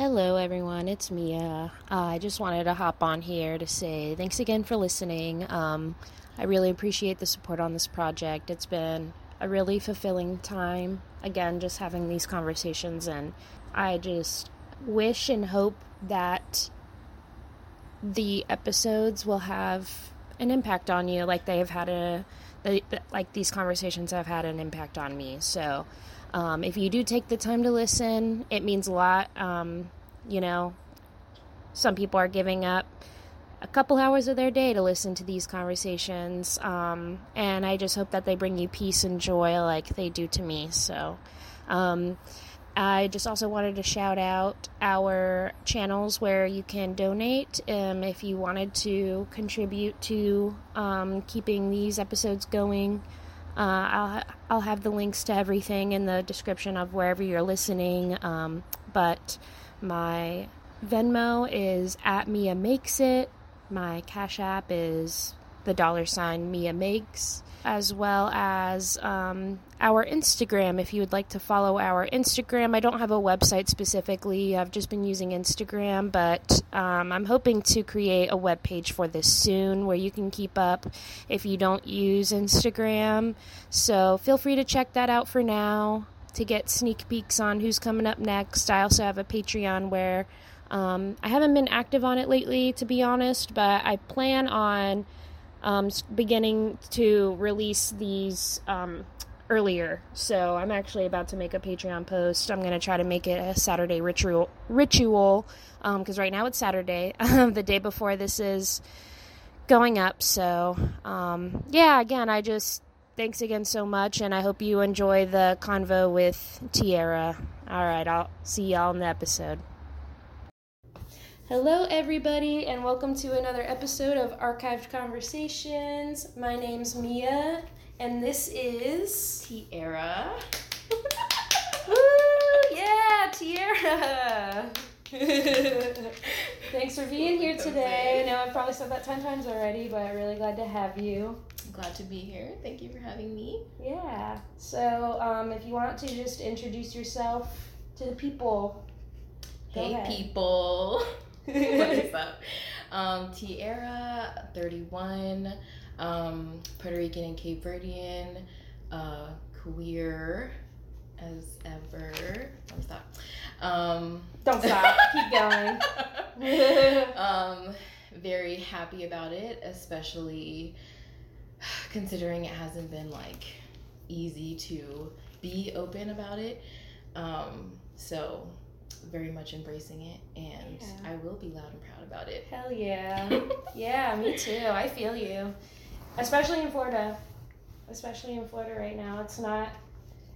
Hello, everyone. It's Mia. Uh, I just wanted to hop on here to say thanks again for listening. Um, I really appreciate the support on this project. It's been a really fulfilling time, again, just having these conversations, and I just wish and hope that the episodes will have an impact on you like they have had a like these conversations have had an impact on me so um, if you do take the time to listen, it means a lot. Um, you know, some people are giving up a couple hours of their day to listen to these conversations. Um, and I just hope that they bring you peace and joy like they do to me. So, um, I just also wanted to shout out our channels where you can donate um, if you wanted to contribute to um, keeping these episodes going. Uh, I'll I'll have the links to everything in the description of wherever you're listening. Um, but my Venmo is at Mia Makes It. My Cash App is the dollar sign Mia Makes as well as um, our Instagram. If you would like to follow our Instagram, I don't have a website specifically. I've just been using Instagram, but um, I'm hoping to create a web page for this soon where you can keep up if you don't use Instagram. So feel free to check that out for now to get sneak peeks on who's coming up next. I also have a Patreon where um, I haven't been active on it lately, to be honest, but I plan on um, beginning to release these um, earlier. So I'm actually about to make a Patreon post. I'm going to try to make it a Saturday ritual ritual because um, right now it's Saturday, the day before this is going up. So um, yeah, again, I just thanks again so much, and I hope you enjoy the convo with Tiara. All right, I'll see y'all in the episode. Hello, everybody, and welcome to another episode of Archived Conversations. My name's Mia, and this is Tiara. Woo! Yeah, Tiara. Thanks for being here today. I know I've probably said that 10 times already, but I'm really glad to have you. I'm glad to be here. Thank you for having me. Yeah. So, um, if you want to just introduce yourself to the people. Hey, people. what is up? Um, Tiara, 31, um, Puerto Rican and Cape Verdean, uh, queer as ever. Don't stop. Um, Don't stop. Keep going. um, very happy about it, especially considering it hasn't been like easy to be open about it. Um, so very much embracing it and yeah. I will be loud and proud about it. Hell yeah. yeah, me too. I feel you. Especially in Florida. Especially in Florida right now. It's not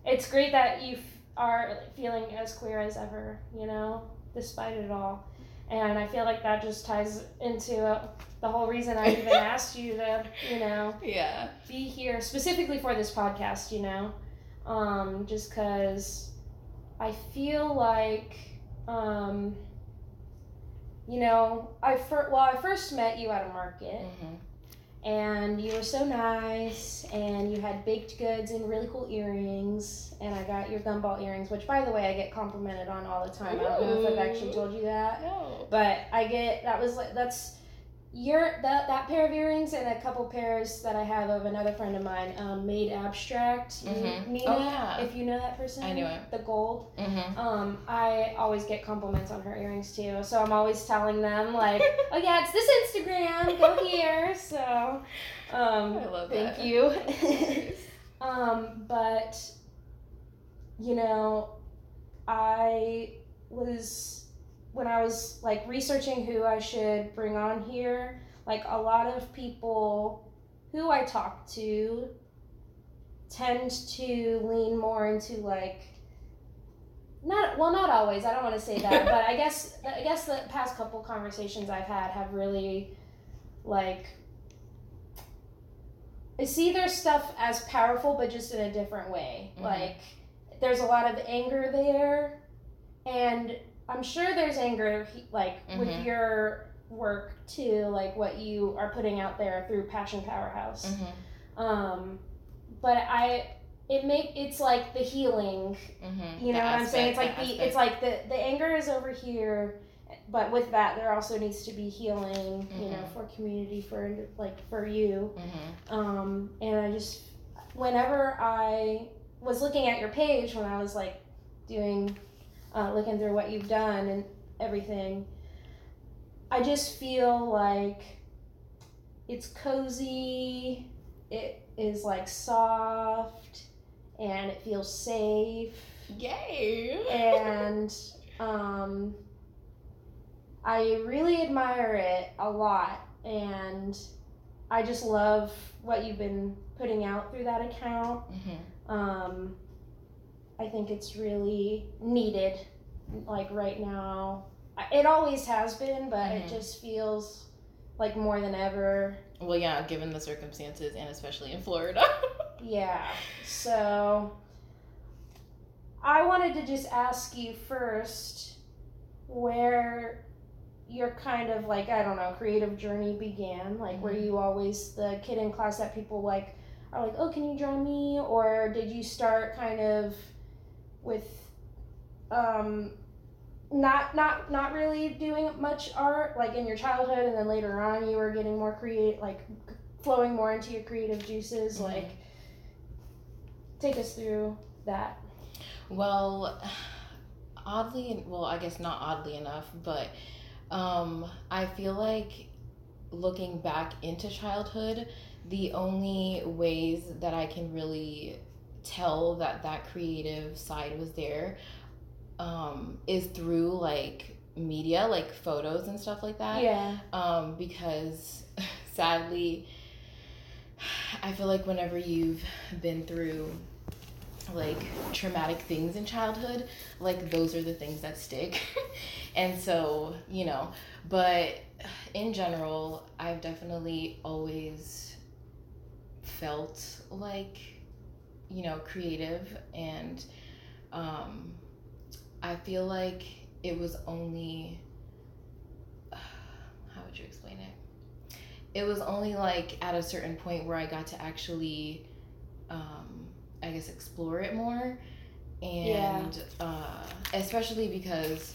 it's great that you are feeling as queer as ever, you know, despite it all. And I feel like that just ties into uh, the whole reason I even asked you to, you know, yeah, be here specifically for this podcast, you know, um, just because I feel like um, you know, I fir- well, I first met you at a market, mm-hmm. and you were so nice, and you had baked goods and really cool earrings, and I got your gumball earrings, which, by the way, I get complimented on all the time. Ooh. I don't know if I've actually told you that, no. but I get that was like that's your that that pair of earrings and a couple pairs that I have of another friend of mine, um, made abstract. Mm-hmm. Nina, oh, yeah. if you know that person, I knew it. The gold. Mm-hmm. Um, I always get compliments on her earrings too, so I'm always telling them like, oh yeah, it's this Instagram. Go here. So, um, I love thank that. you. um, but you know, I was when I was like researching who I should bring on here, like a lot of people who I talk to tend to lean more into like not well not always i don't want to say that but i guess i guess the past couple conversations i've had have really like I see their stuff as powerful but just in a different way mm-hmm. like there's a lot of anger there and I'm sure there's anger like mm-hmm. with your work too, like what you are putting out there through Passion Powerhouse. Mm-hmm. Um, but I it make it's like the healing. Mm-hmm. You know what I'm saying? It's like the it's like the the anger is over here, but with that there also needs to be healing. You know, Mhm. for community, for like for you. Mm-hmm. Um, and I just whenever I was looking at your page when I was like doing uh, looking through what you've done and everything, I just feel like it's cozy. It is like soft, and it feels safe Yay! and um, I really admire it a lot, and I just love what you've been putting out through that account. Mm-hmm. Um, I think it's really needed, like right now. It always has been, but it Mhm. just feels like more than ever. Well, yeah, given the circumstances, and especially in Florida. Yeah. So I wanted to just ask you first where your kind of like I don't know creative journey began. Like, were Mhm. you always the kid in class that people like are like, oh, can you draw me? Or did you start kind of with um not not not really doing much art like in your childhood and then later on you were getting more create like flowing more into your creative juices Mhm. like take us through that Well, oddly, well, I guess not oddly enough, but um, I feel like looking back into childhood, the only ways that I can really tell that that creative side was there um, is through like media, like photos and stuff like that. yeah um, because sadly, I feel like whenever you've been through like traumatic things in childhood, like those are the things that stick. and so, you know, but in general, I've definitely always felt like, you know, creative and um, I feel like it was only how would you explain it? It was only like at a certain point where I got to actually, um, I guess, explore it more, and uh, especially because,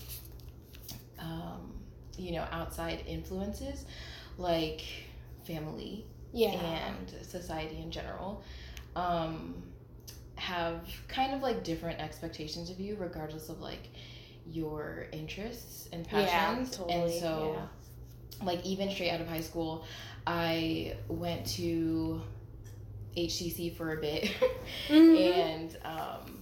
um, you know, outside influences like family yeah. and society in general um, have kind of like different expectations of you regardless of like your interests and Yeah, passions and so yeah. like even straight out of high school i went to hcc for a bit Mhm. and um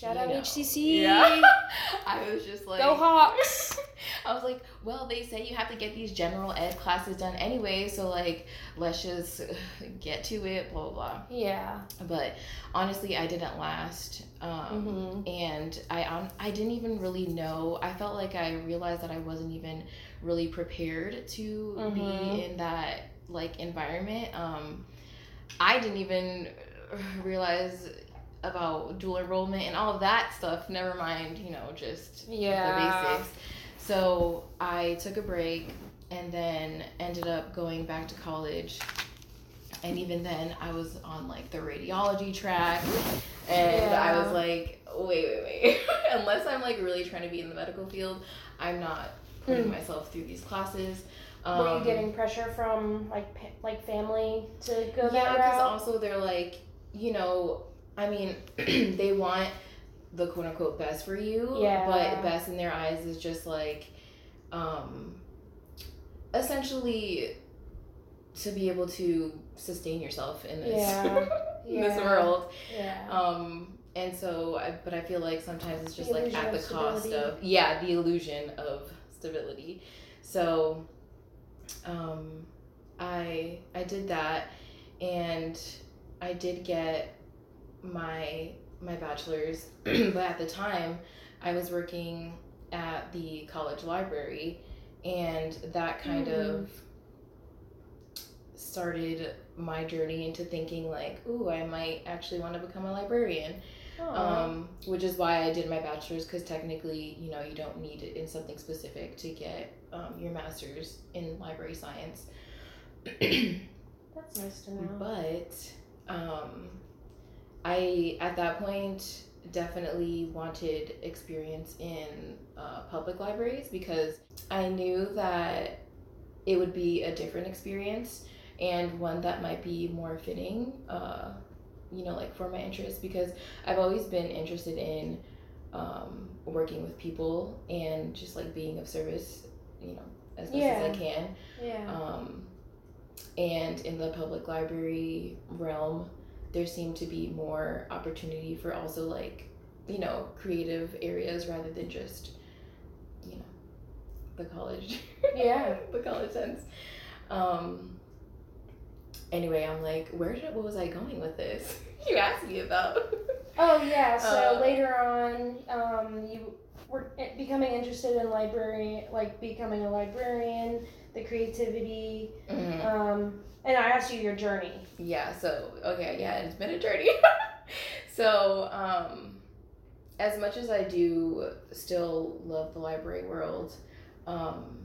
shout out know, hcc yeah i was just like go hawks I was like, well, they say you have to get these general ed classes done anyway, so like, let's just get to it, blah blah blah. yeah But honestly, I didn't last, um, Mhm. and I um, I didn't even really know. I felt like I realized that I wasn't even really prepared to Mhm. be in that like environment. Um, I didn't even realize about dual enrollment and all of that stuff. Never mind, you know, just Yeah. the basics. So I took a break and then ended up going back to college. And even then, I was on like the radiology track, and I was like, wait, wait, wait. Unless I'm like really trying to be in the medical field, I'm not putting Hmm. myself through these classes. Um, were you getting pressure from like like family to go yeah, that because also they're like, you know, I mean, they want the quote unquote best for you, Yeah. but best in their eyes is just like, um, essentially to be able to sustain yourself in this Yeah. in this Yeah. world. yeah Um, and so, I, but I feel like sometimes it's just The like at the of cost of yeah, the illusion of stability. So, um, I I did that, and I did get my my bachelor's, but at the time, I was working at the college library, and that kind Mm. of started my journey into thinking like, ooh, I might actually want to become a librarian. Um, which is why I did my bachelor's because technically, you know, you don't need it in something specific to get um, your master's in library science. that's nice to know but um, I at that point definitely wanted experience in uh, public libraries because I knew that it would be a different experience and one that might be more fitting, uh, you know, like for my interests because I've always been interested in um, working with people and just like being of service, you know, as much Yeah. as I can. Yeah. Um, and in the public library realm, there seemed to be more opportunity for also like, you know, creative areas rather than just, you know, the college. Yeah. the college sense. Um, anyway, I'm like, where did what was I going with this? you asked me about. Oh yeah. So Uh, later on, um, you were becoming interested in library, like becoming a librarian, the creativity, Mhm. um, and I asked you your journey. Yeah, so okay, yeah, it's been a journey. so, um as much as I do still love the library world, um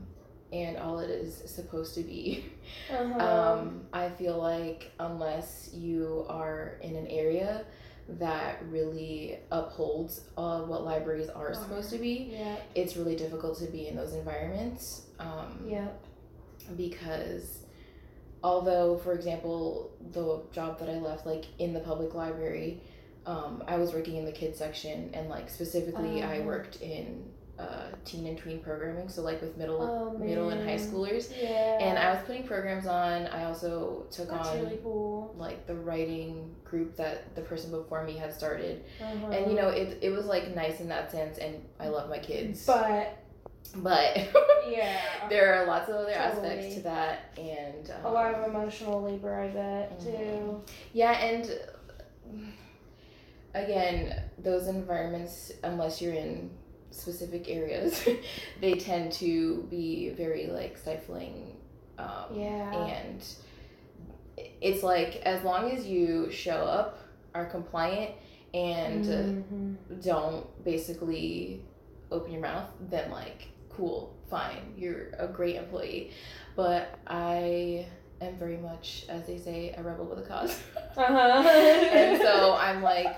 and all it is supposed to be, Uh-huh. um I feel like unless you are in an area that really upholds uh, what libraries are supposed to be, yeah. it's really difficult to be in those environments. Um, Yeah. Because although for example the job that i left like in the public library um, i was working in the kids section and like specifically i Oh. worked in uh, teen and tween programming so like with middle Oh, middle and high schoolers Yeah. and i was putting programs on i also took That's on really cool. like the writing group that the person before me had started Uh-huh. and you know it, it was like nice in that sense and i love my kids But but yeah, there are lots of other aspects to that and um, a lot of emotional labor, I bet Mhm. too. yeah and again those environments unless you're in specific areas they tend to be very like stifling um, Yeah. and it's like as long as you show up are compliant and Mhm. don't basically open your mouth then like cool fine you're a great employee but i am very much as they say a rebel with a cause Uh-huh. and so i'm like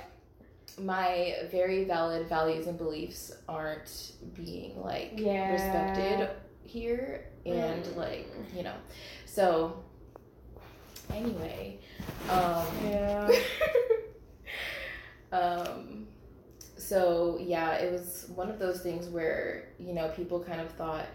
my very valid values and beliefs aren't being like Yeah. respected here and Mm. like you know so anyway um Yeah. um so yeah it was one of those things where you know people kind of thought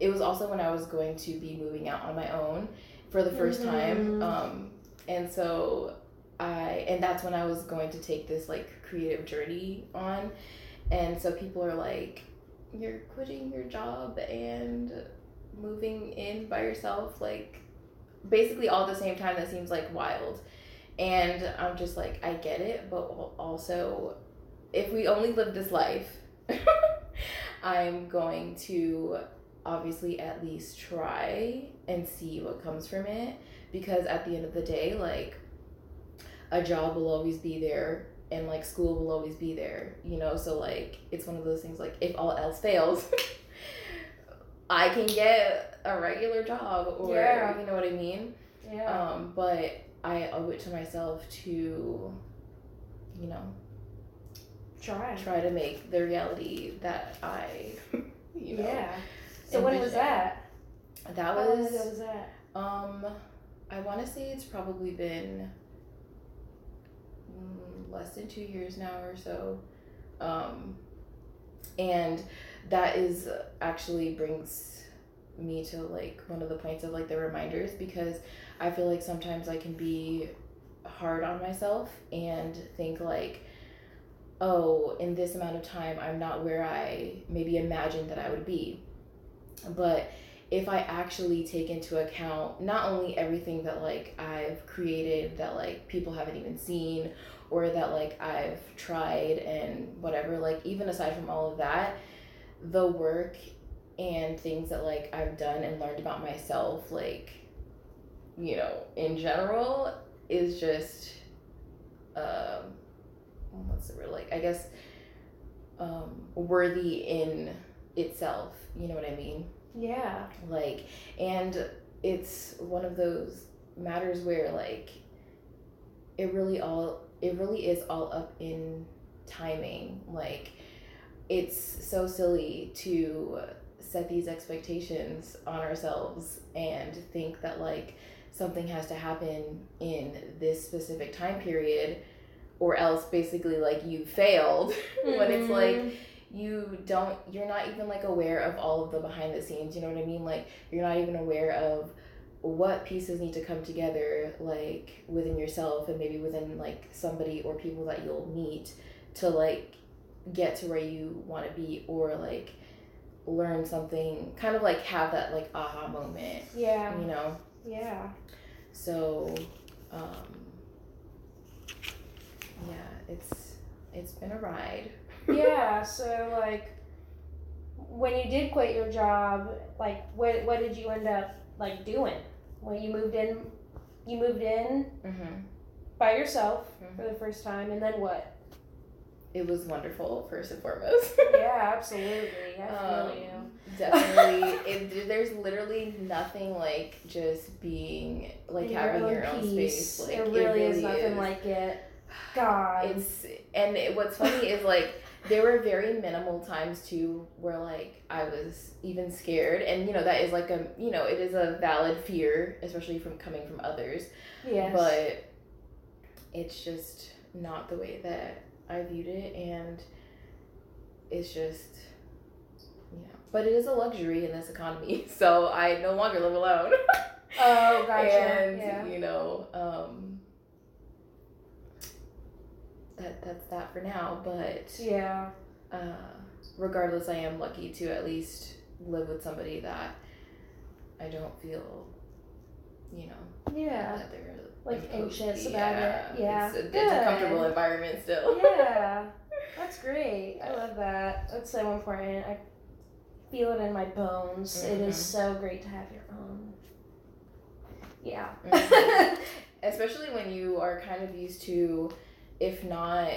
it was also when i was going to be moving out on my own for the 1st time Mhm. um and so i and that's when i was going to take this like creative journey on and so people are like you're quitting your job and moving in by yourself like basically all at the same time that seems like wild and i'm just like i get it but also if we only live this life i'm going to obviously at least try and see what comes from it because at the end of the day like a job will always be there and like school will always be there you know so like it's one of those things like if all else fails i can get a regular job or Yeah. you know what i mean Yeah. um, but I owe it to myself to, you know, Try. try to make the reality that I, you know, Yeah. So when was that? that was, was that? um, I want to say it's probably been mm, less than two years now or so, um, and that is actually brings me to like one of the points of like the reminders because I feel like sometimes I can be hard on myself and think like oh in this amount of time I'm not where I maybe imagined that I would be. But if I actually take into account not only everything that like I've created that like people haven't even seen or that like I've tried and whatever like even aside from all of that the work and things that like I've done and learned about myself like you know in general is just um what's the word like I guess um worthy in itself you know what I mean Yeah. like and it's one of those matters where like it really all it really is all up in timing. Like, it's so silly to set these expectations on ourselves and think that like something has to happen in this specific time period or else basically like you failed. When it's like Mhm. you don't you're not even like aware of all of the behind the scenes you know what i mean? Like you're not even aware of what pieces need to come together like within yourself and maybe within like somebody or people that you'll meet to like get to where you want to be or like learn something kind of like have that like aha moment yeah, you know? Yeah, so um yeah it's it's been a ride yeah. So like, when you did quit your job, like, what what did you end up like doing when you moved in? You moved in mm-hmm. by yourself Mhm. for the first time, and then what? it was wonderful first and foremost Yeah, absolutely. I feel Um, you. definitely it, there's literally nothing like just being like In having your own peace. space like it, really is really nothing is. like it. God. it's and it, what's funny is like there were very minimal times too where like I was even scared and you know that is like a you know it is a valid fear especially from coming from others yes. but it's just not the way that I viewed it and it's just yeah but it is a luxury in this economy so I no longer live alone oh, gotcha. and yeah. you know um that that's that for now but Yeah. uh regardless I am lucky to at least live with somebody that I don't feel you know Yeah. that they're Like anxious about it. Yeah. it's a, it's a comfortable environment still yeah. That's great. I love that. That's so important. I feel it in my bones. It is Mhm. so great to have your own. Yeah. Mhm. especially when you are kind of used to if not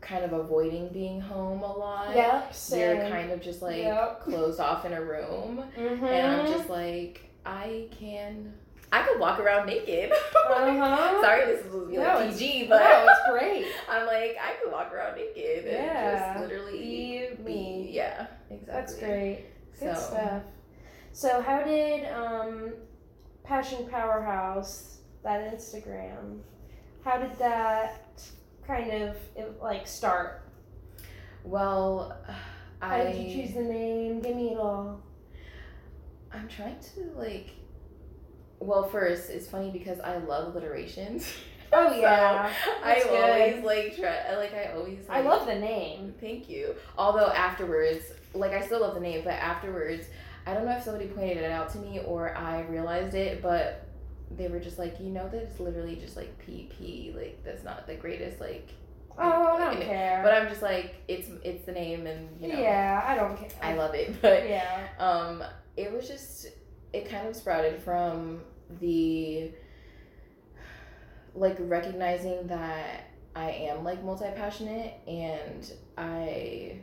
kind of avoiding being home a lot yep. Same. you're kind of just like Yep. closed off in a room mm-hmm. and i'm just like i can i could walk around naked Uh-huh. sorry this is supposed to be No, like pg but no, it's great. i'm like i could walk around naked and just literally Be me. yeah exactly That's great. Good so stuff. So, how did um, Passion Powerhouse, that Instagram, how did that kind of like start? well I. How did you choose the name? Give me it all. i'm trying to like well first it's funny because i love alliterations Oh So, yeah, I good. always like try like I always I love the name. Thank you. Although afterwards, like I still love the name, but afterwards, I don't know if somebody pointed it out to me or I realized it, but they were just like, you know, that it's literally just like PP. Like that's not the greatest. Like, Oh, I don't care. but I'm just like, it's it's the name, and you know, yeah, I don't care. I love it. But Yeah. um, it was just it kind of sprouted from the like recognizing that I am like multi passionate and I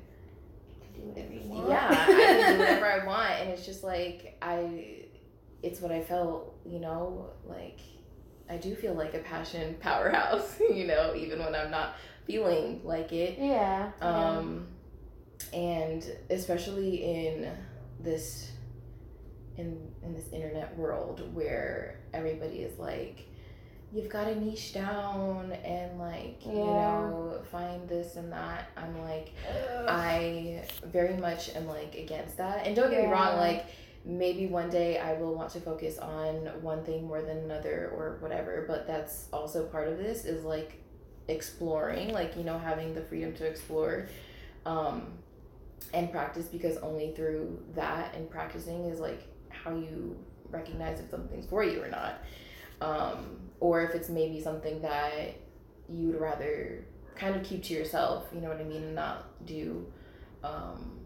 Do whatever you want. yeah I can do whatever I want and it's just like I it's what I felt you know like I do feel like a passion powerhouse you know even when I'm not feeling like it Yeah. yeah. um and especially in this in in this internet world where everybody is like you've got to niche down and like you know find this and that i'm like Ugh. i very much am like against that and don't get me wrong like maybe one day i will want to focus on one thing more than another or whatever but that's also part of this is like exploring like you know having the freedom to explore um and practice because only through that and practicing is like how you recognize if something's for you or not. Um or if it's maybe something that you would rather kind of keep to yourself you know what i mean and not do um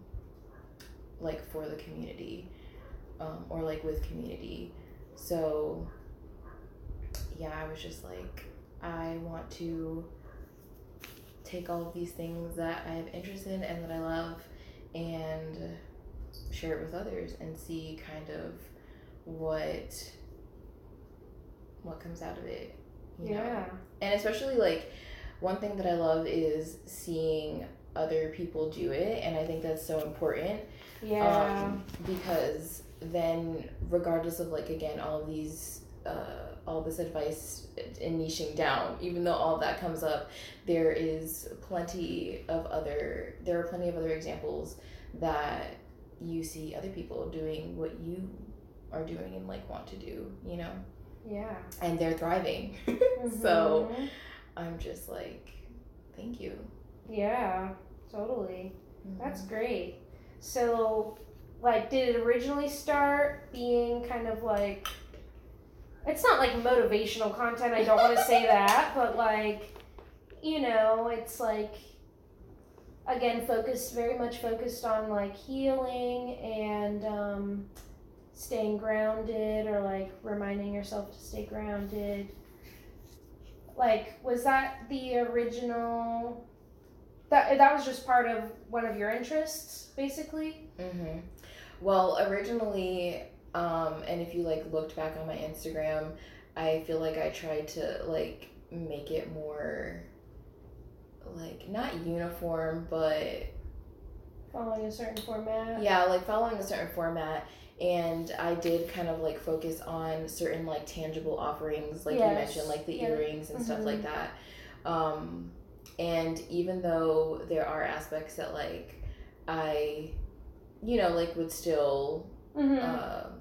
like for the community um or like with community so yeah i was just like i want to take all of these things that i have interest in and that i love and share it with others and see kind of what what comes out of it you know yeah. and especially like one thing that I love is seeing other people do it, and I think that's so important. Yeah. Um, because then, regardless of like again all of these, uh, all this advice and niching down, even though all that comes up, there is plenty of other. There are plenty of other examples that you see other people doing what you are doing and like want to do. You know, yeah. and they're thriving. So Mhm. I'm just like, thank you. Yeah, totally. Mm-hmm. That's great. So, like, did it originally start being kind of like. It's not like motivational content, I don't want to say that, but like, you know, it's like. Again, focused, very much focused on like healing and um, staying grounded or like reminding yourself to stay grounded. Like, was that the original that that was just part of one of your interests, basically. Mm-hmm. Well, originally, um, and if you like looked back on my Instagram, I feel like I tried to like make it more like not uniform, but Following a certain format. yeah, like following a certain format. And I did kind of like focus on certain like tangible offerings, like you mentioned, like the Yeah. earrings and stuff Mhm. like that. Um, and even though there are aspects that like I, you know, like would still Mm-hmm. um,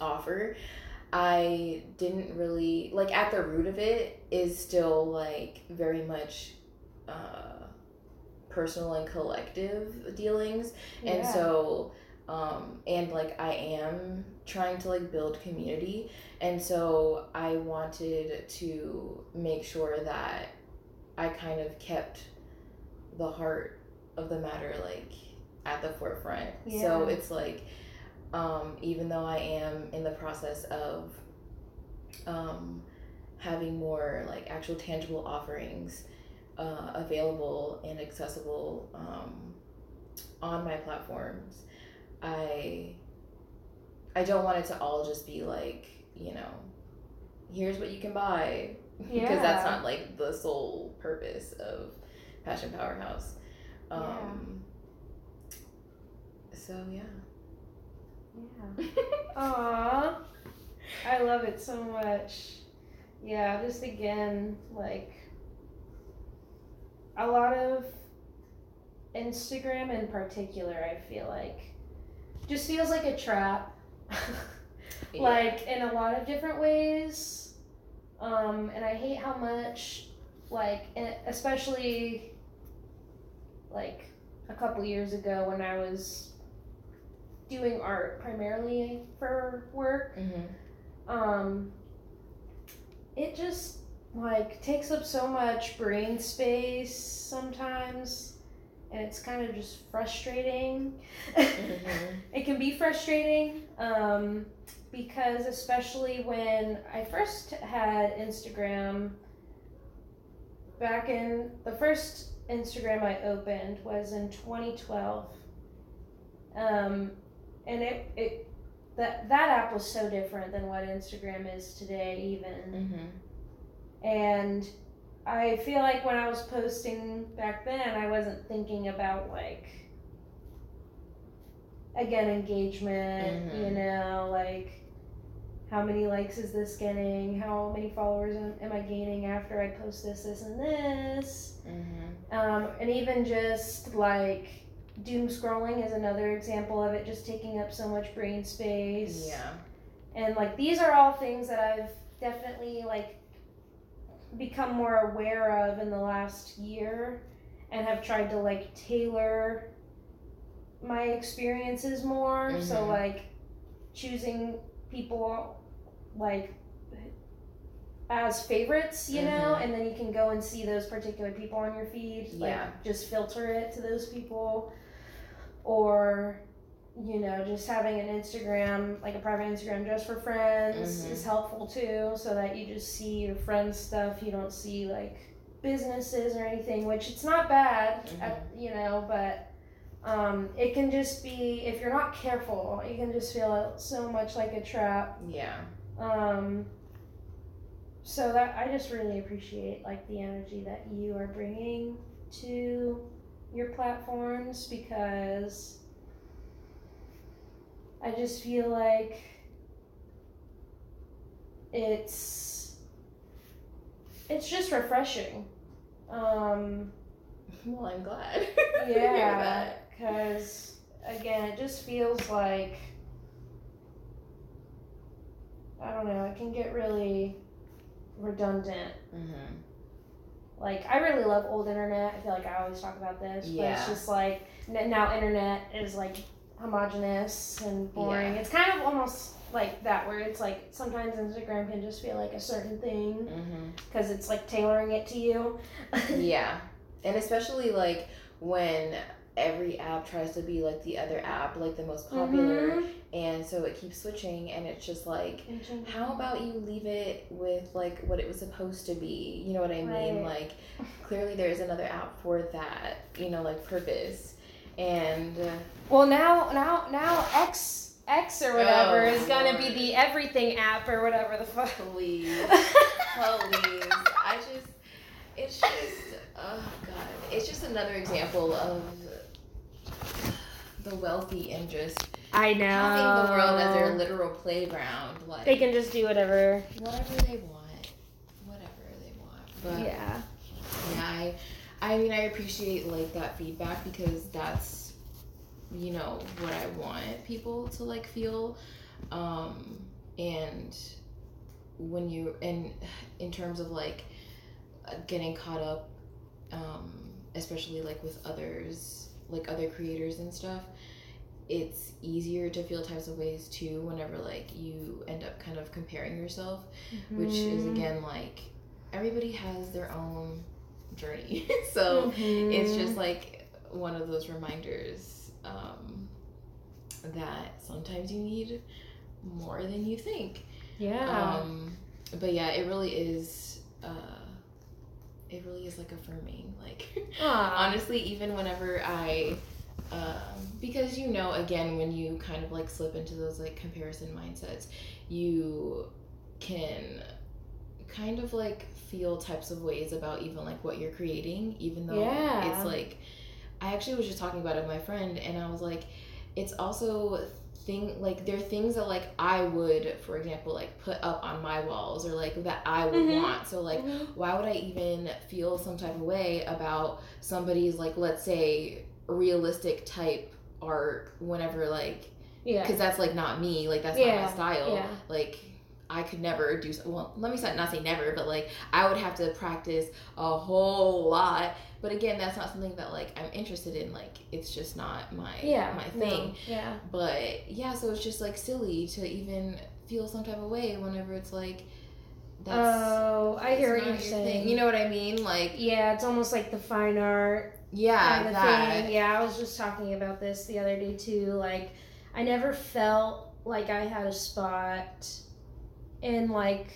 offer, I didn't really like at the root of it is still like very much uh, personal and collective dealings, and so um, and like I am trying to like build community, and so I wanted to make sure that I kind of kept the heart of the matter like at the forefront. So it's like um, even though I am in the process of um, having more like actual tangible offerings uh, available and accessible um, on my platforms, I I don't want it to all just be like you know here's what you can buy because that's not like the sole purpose of Passion Powerhouse. Um, So yeah. Yeah. Aww. I love it so much. Yeah, just again, like a lot of Instagram in particular, I feel like just feels like a trap. like in a lot of different ways. Um, and I hate how much, like, especially like a couple years ago when I was doing art primarily for work, hmm um, it just like takes up so much brain space sometimes, and it's kind of just frustrating. Mhm. it can be frustrating um, because especially when I first had Instagram back in the first Instagram I opened was in 2012 um, and it, it that that app was so different than what Instagram is today even Mhm. and I feel like when I was posting back then, I wasn't thinking about like again engagement. Mhm. You know, like how many likes is this getting? How many followers am, am I gaining after I post this, this, and this? Mhm. Um, and even just like doom scrolling is another example of it just taking up so much brain space Yeah. and like these are all things that I've definitely like become more aware of in the last year and have tried to like tailor my experiences more so Mhm. like choosing people like as favorites you know Mhm. and then you can go and see those particular people on your feed like Yeah. just filter it to those people or you know just having an instagram like a private instagram just for friends Mhm. is helpful too so that you just see your friends stuff you don't see like businesses or anything which it's not bad at, you know but um, it can just be if you're not careful you can just feel so much like a trap Yeah. um, so that I just really appreciate like the energy that you are bringing to your platforms because I just feel like it's it's just refreshing. Um, well, I'm glad. yeah, because again, it just feels like I don't know. It can get really redundant. Mm-hmm. Like I really love old internet. I feel like I always talk about this, but it's just like n- now internet is like homogenous and boring. Yeah. It's kind of almost like that where it's like sometimes Instagram can just feel like a certain thing Mm-hmm. because it's like tailoring it to you. Yeah. And especially like when every app tries to be like the other app, like the most popular, Mhm. and so it keeps switching, and it's just like, how about you leave it with like what it was supposed to be? You know what I mean? Right. Like, clearly there's another app for that, you know, like purpose. And uh, Well, now, now, now, X X or whatever Oh, is gonna be the everything app or whatever the fuck. please, please, I just, it's just, oh god, it's just another example of the wealthy and just I know. having the world as their literal playground. Like They can just do whatever. whatever they want, whatever they want. But Yeah. yeah, I, I mean, I appreciate like that feedback because that's, you know, what I want people to like feel, um, and when you and in terms of like getting caught up, um, especially like with others, like other creators and stuff. It's easier to feel types of ways too whenever like you end up kind of comparing yourself which is Mhm. again like everybody has their own journey so Mhm. it's just like one of those reminders um, that sometimes you need more than you think yeah. um, but yeah it really is uh, it really is like affirming like honestly even whenever i um, because you know again when you kind of like slip into those like comparison mindsets you can kind of like feel types of ways about even like what you're creating even though Yeah. it's like i actually was just talking about it with my friend and i was like it's also thing like there are things that like i would for example like put up on my walls or like that i would Mhm. want so like Mhm. why would I even feel some type of way about somebody's like let's say realistic type art whenever like yeah. because that's like not me like that's not my style yeah. like I could never do well let me say- not say never but like I would have to practice a whole lot but again that's not something that like I'm interested in like it's just not my yeah. my no, thing Yeah. but yeah so it's just like silly to even feel some type of way whenever it's like that's oh, I hear what you're saying. thing. You know what I mean? Like, Yeah, it's almost like the fine art yeah, kind of that. thing. Yeah, I was just talking about this the other day too. Like, I never felt like I had a spot in like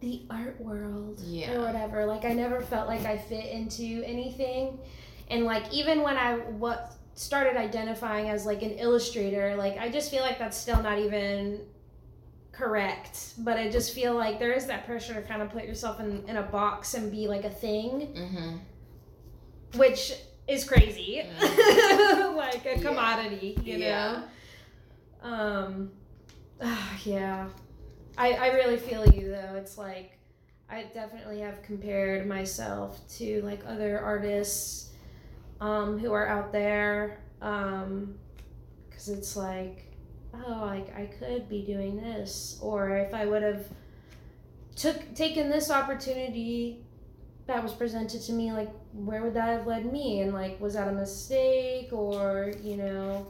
the art world Yeah. or whatever. Like, I never felt like I fit into anything. And like, even when I what started identifying as like an illustrator, like I just feel like that's still not even correct. But I just feel like there is that pressure to kind of put yourself in, in a box and be like a thing Mm-hmm. Which is crazy. Like a Yeah. commodity you Yeah. know? Um yeah. I, I really feel you though. It's like i definitely have compared myself to like other artists um who are out there um because it's like oh like i could be doing this or if i would have took taken this opportunity that was presented to me like where would that have led me and like was that a mistake or you know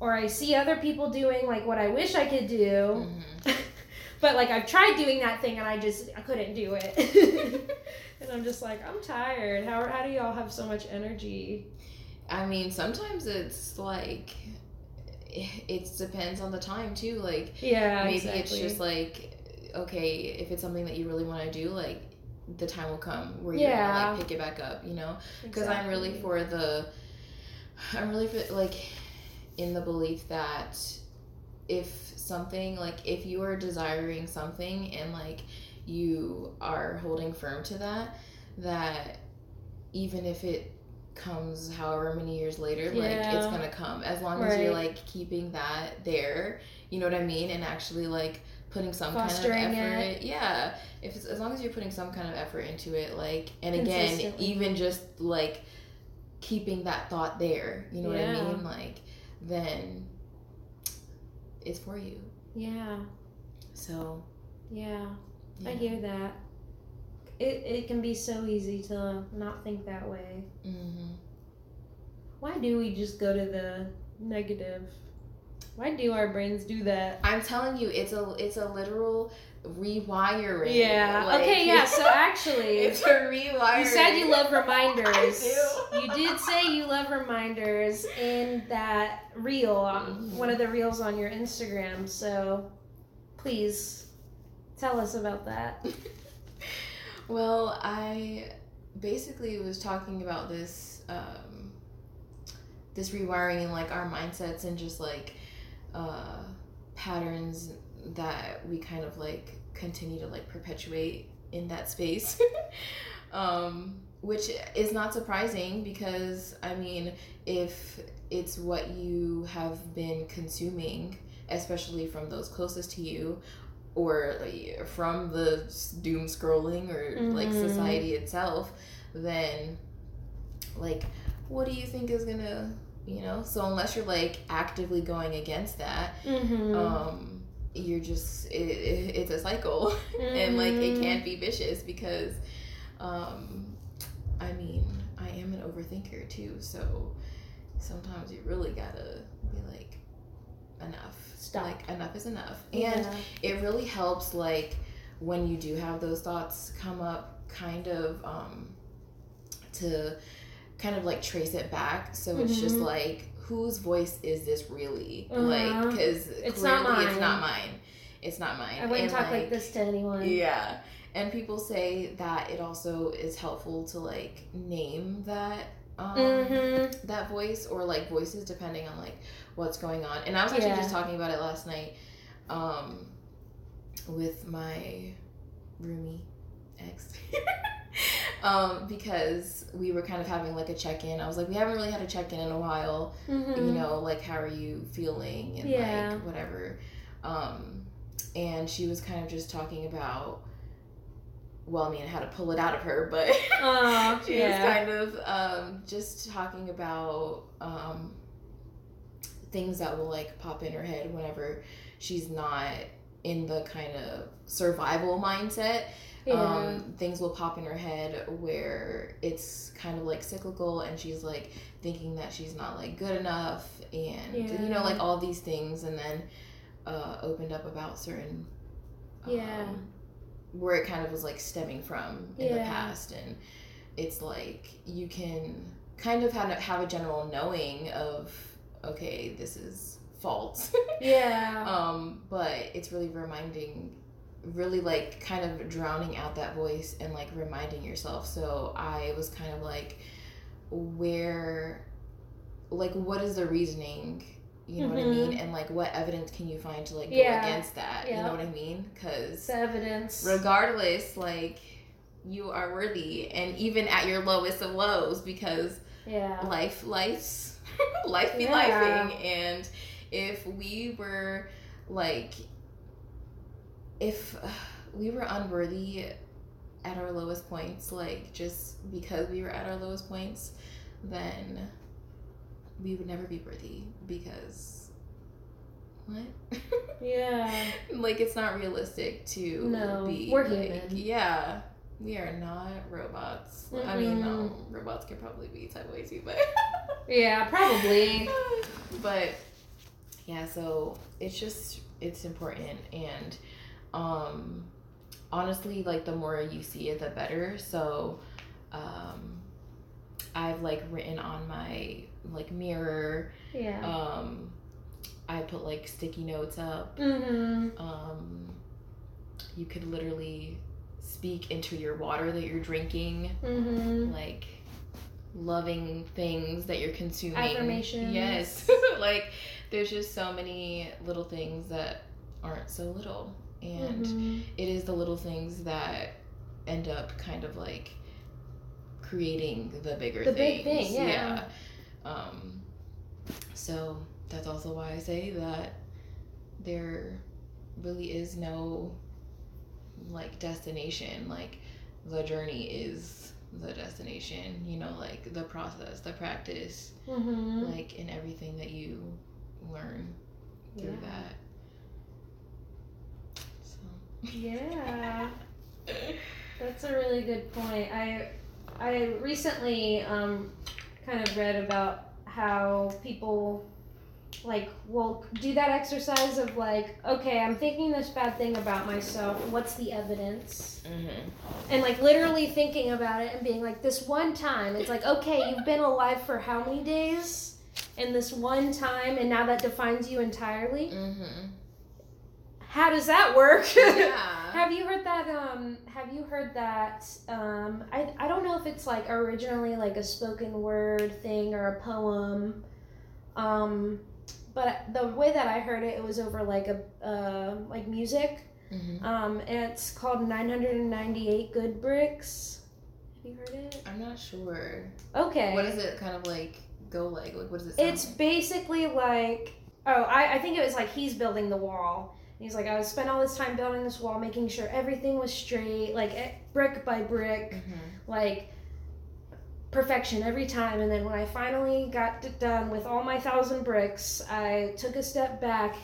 or i see other people doing like what i wish i could do Mm-hmm. but like i've tried doing that thing and i just i couldn't do it and i'm just like i'm tired how, how do y'all have so much energy I mean, sometimes it's like it depends on the time too. Like yeah maybe exactly. it's just like okay, if it's something that you really want to do, like the time will come where Yeah. you're gonna like pick it back up. You know, because I'm really for the I'm really for, like in the belief that if something like if you are desiring something and like you are holding firm to that that even if it comes however many years later like it's gonna come. As long as you're like keeping that there you know what i mean? And actually like putting some Fostering kind of effort it. yeah if it's, as long as you're putting some kind of effort into it like and again even just like keeping that thought there you know what i mean like then it's for you Yeah. so Yeah. I hear that. It it can be so easy to not think that way. hmm Why do we just go to the negative? Why do our brains do that? i'm telling you it's a it's a literal rewiring Yeah. like- okay, yeah, so actually it's a rewiring you said you love reminders. I do. You did say you love reminders in that reel, on Mhm. one of the reels on your Instagram. So please tell us about that. Well, I basically was talking about this um, this rewiring and like our mindsets and just like uh, patterns that we kind of like continue to like perpetuate in that space. um, which is not surprising because I mean, if it's what you have been consuming, especially from those closest to you, or like, from the doom scrolling or like Mhm. society itself, then like what do you think is gonna you know? So unless you're like actively going against that, Mm-hmm. um, you're just it, it, it's a cycle and like Mm-hmm. it can't be vicious because um i mean i am an overthinker too so sometimes you really gotta be like enough Stop. like enough is enough and it really helps like when you do have those thoughts come up kind of um to kind of like trace it back so it's just Mhm. like whose voice is this really Uh-huh. like because It's clearly not it's mine. not mine it's not mine I wouldn't And, talk like, this to anyone. yeah and people say that it also is helpful to like name that um Mm-hmm. that voice or like voices depending on like what's going on and i was actually Yeah. just talking about it last night um with my roomie ex um because we were kind of having like a check-in i was like we haven't really had a check-in in a while Mm-hmm. you know like how are you feeling and Yeah. like whatever um and she was kind of just talking about well i mean how to pull it out of her but she yeah. was kind of um just talking about um things that will like pop in her head whenever she's not in the kind of survival mindset yeah. um, things will pop in her head where it's kind of like cyclical and she's like thinking that she's not like good enough and you know like all these things and then uh, opened up about certain um, Yeah. where it kind of was like stemming from in the past and it's like you can kind of have a, have a general knowing of okay this is false yeah. um but it's really reminding really like kind of drowning out that voice and like reminding yourself so i was kind of like where like what is the reasoning you know what i mean and like what evidence can you find to like go Mm-hmm. Yeah. against that you know what i mean because evidence. regardless like you are worthy and even at your lowest of lows because yeah. life life's life be Yeah. lifing and if we were like if we were unworthy at our lowest points like just because we were at our lowest points then we would never be worthy because what Yeah. like it's not realistic to No, be we're like, human. yeah we are not robots i mean no robots can probably be type way too, but Yeah, probably. but yeah so it's just it's important and um honestly like the more you see it the better so um i've like written on my like mirror Yeah. um i put like sticky notes up mm-hmm. um you could literally speak into your water that you're drinking Mm-hmm. like loving things that you're consuming Affirmations. yes like there's just so many little things that aren't so little and Mhm. it is the little things that end up kind of like creating the bigger The things. big thing, yeah. Um, so that's also why I say that there really is no like destination. Like the journey is the destination. You know, like the process, the practice, Mhm. like in everything that you learn through Yeah. that. So. Yeah. That's a really good point. I I recently um, kind of read about how people like will do that exercise of like, okay, I'm thinking this bad thing about myself. What's the evidence? Mm-hmm. And like literally thinking about it and being like, this one time, it's like, okay, you've been alive for how many days? And this one time, and now that defines you entirely. Mm-hmm. How does that work? Yeah. Have you heard that? Um, have you heard that? Um, I I don't know if it's like originally like a spoken word thing or a poem. Um, but the way that I heard it, it was over like a uh, like music. Mm-hmm. Um, and it's called 998 Good Bricks. Have you heard it? I'm not sure. Okay. what is it kind of like go like? Like what does it It's like? basically like oh, I, I think it was like he's building the wall. And He's like, I spent all this time building this wall, making sure everything was straight, like eh, brick by brick, Mm-hmm. like perfection every time. And then when I finally got it done with all my thousand bricks, I took a step back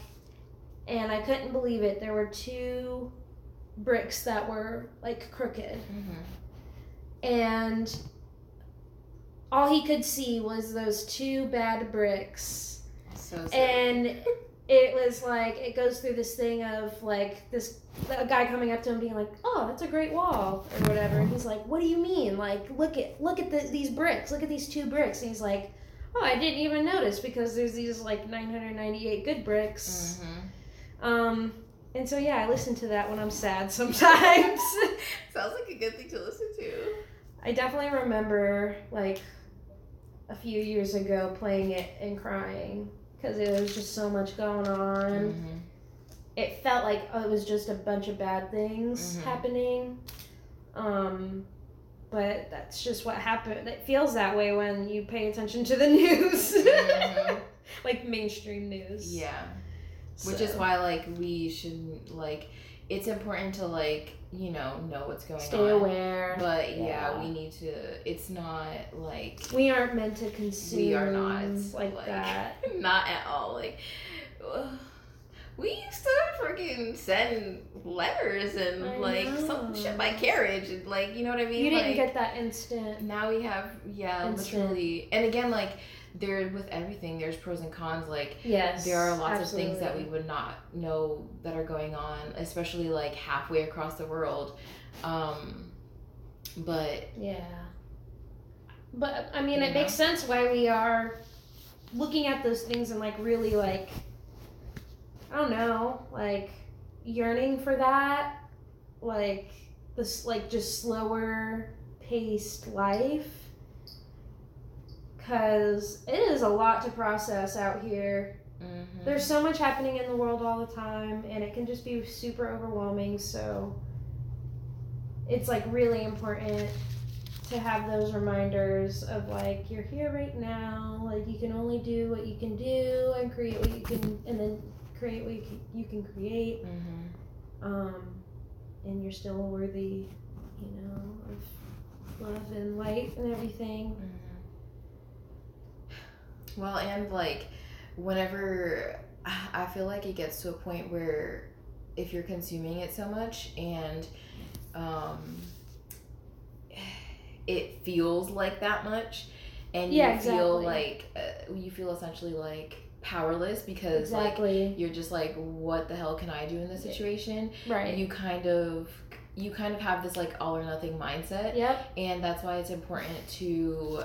and I couldn't believe it. There were two bricks that were like crooked. Mm-hmm. And all he could see was those two bad bricks. So, and it was like it goes through this thing of like this a guy coming up to him being like oh that's a great wall or whatever. And he's like what do you mean? Like look at look at the, these bricks. Look at these two bricks. And he's like oh i didn't even notice because there's these like 998 good bricks. Mhm. um and so yeah i listen to that when i'm sad sometimes. Sounds like a good thing to listen to. i definitely remember like a few years ago playing it and crying because it was just so much going on Mhm. it felt like oh, it was just a bunch of bad things Mhm. happening. Um, but that's just what happened. It feels that way when you pay attention to the news, Mhm. like mainstream news. Yeah. Which is why like we shouldn't like it's important to like, you know, know what's going stay on. aware. But yeah, Yeah. we need to it's not like we aren't meant to consume. we are not like, that. Not at all. Like ugh. we used to freaking send letters and I like some shit by carriage and like you know what I mean? You didn't Like, get that instant. now we have yeah Instant. literally and again like there with everything there's pros and cons like Yes. there are lots of things that we would not know that are going on especially like halfway across the world um but Yeah. But I mean, it makes sense why we are looking at those things and like really like I don't know, like yearning for that, like this like just slower paced life. Cause it is a lot to process out here. mhm. There's so much happening in the world all the time, and it can just be super overwhelming. So it's like really important to have those reminders of like you're here right now. Like you can only do what you can do, and create what you can, and then create what you can, you can create. Mhm. Um, and you're still worthy, you know, of love and light and everything. Mhm. Well, and like whenever I feel like it gets to a point where if you're consuming it so much and um, it feels like that much, and Yeah, you feel like uh, you feel essentially like powerless because like Exactly. you're just like, what the hell can I do in this situation? right. You kind of you kind of have this like all or nothing mindset Yep. and that's why it's important to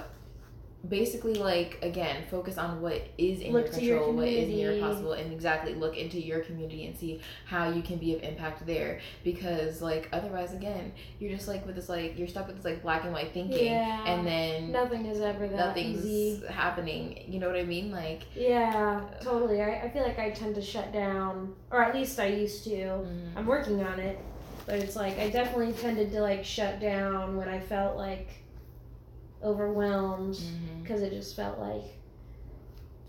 basically like again focus on what is in Look your to your control what is in your possible and exactly look into your community and see how you can be of impact there because like otherwise again you're just like with this like you're stuck with this like black and white thinking Yeah. and then Nothing is ever that nothing's easy. happening you know what i mean like Yeah, totally. I, I feel like I tend to shut down, or at least I used to. mm, I'm working on it, but it's like I definitely tended to like shut down when I felt like overwhelmed because it just felt like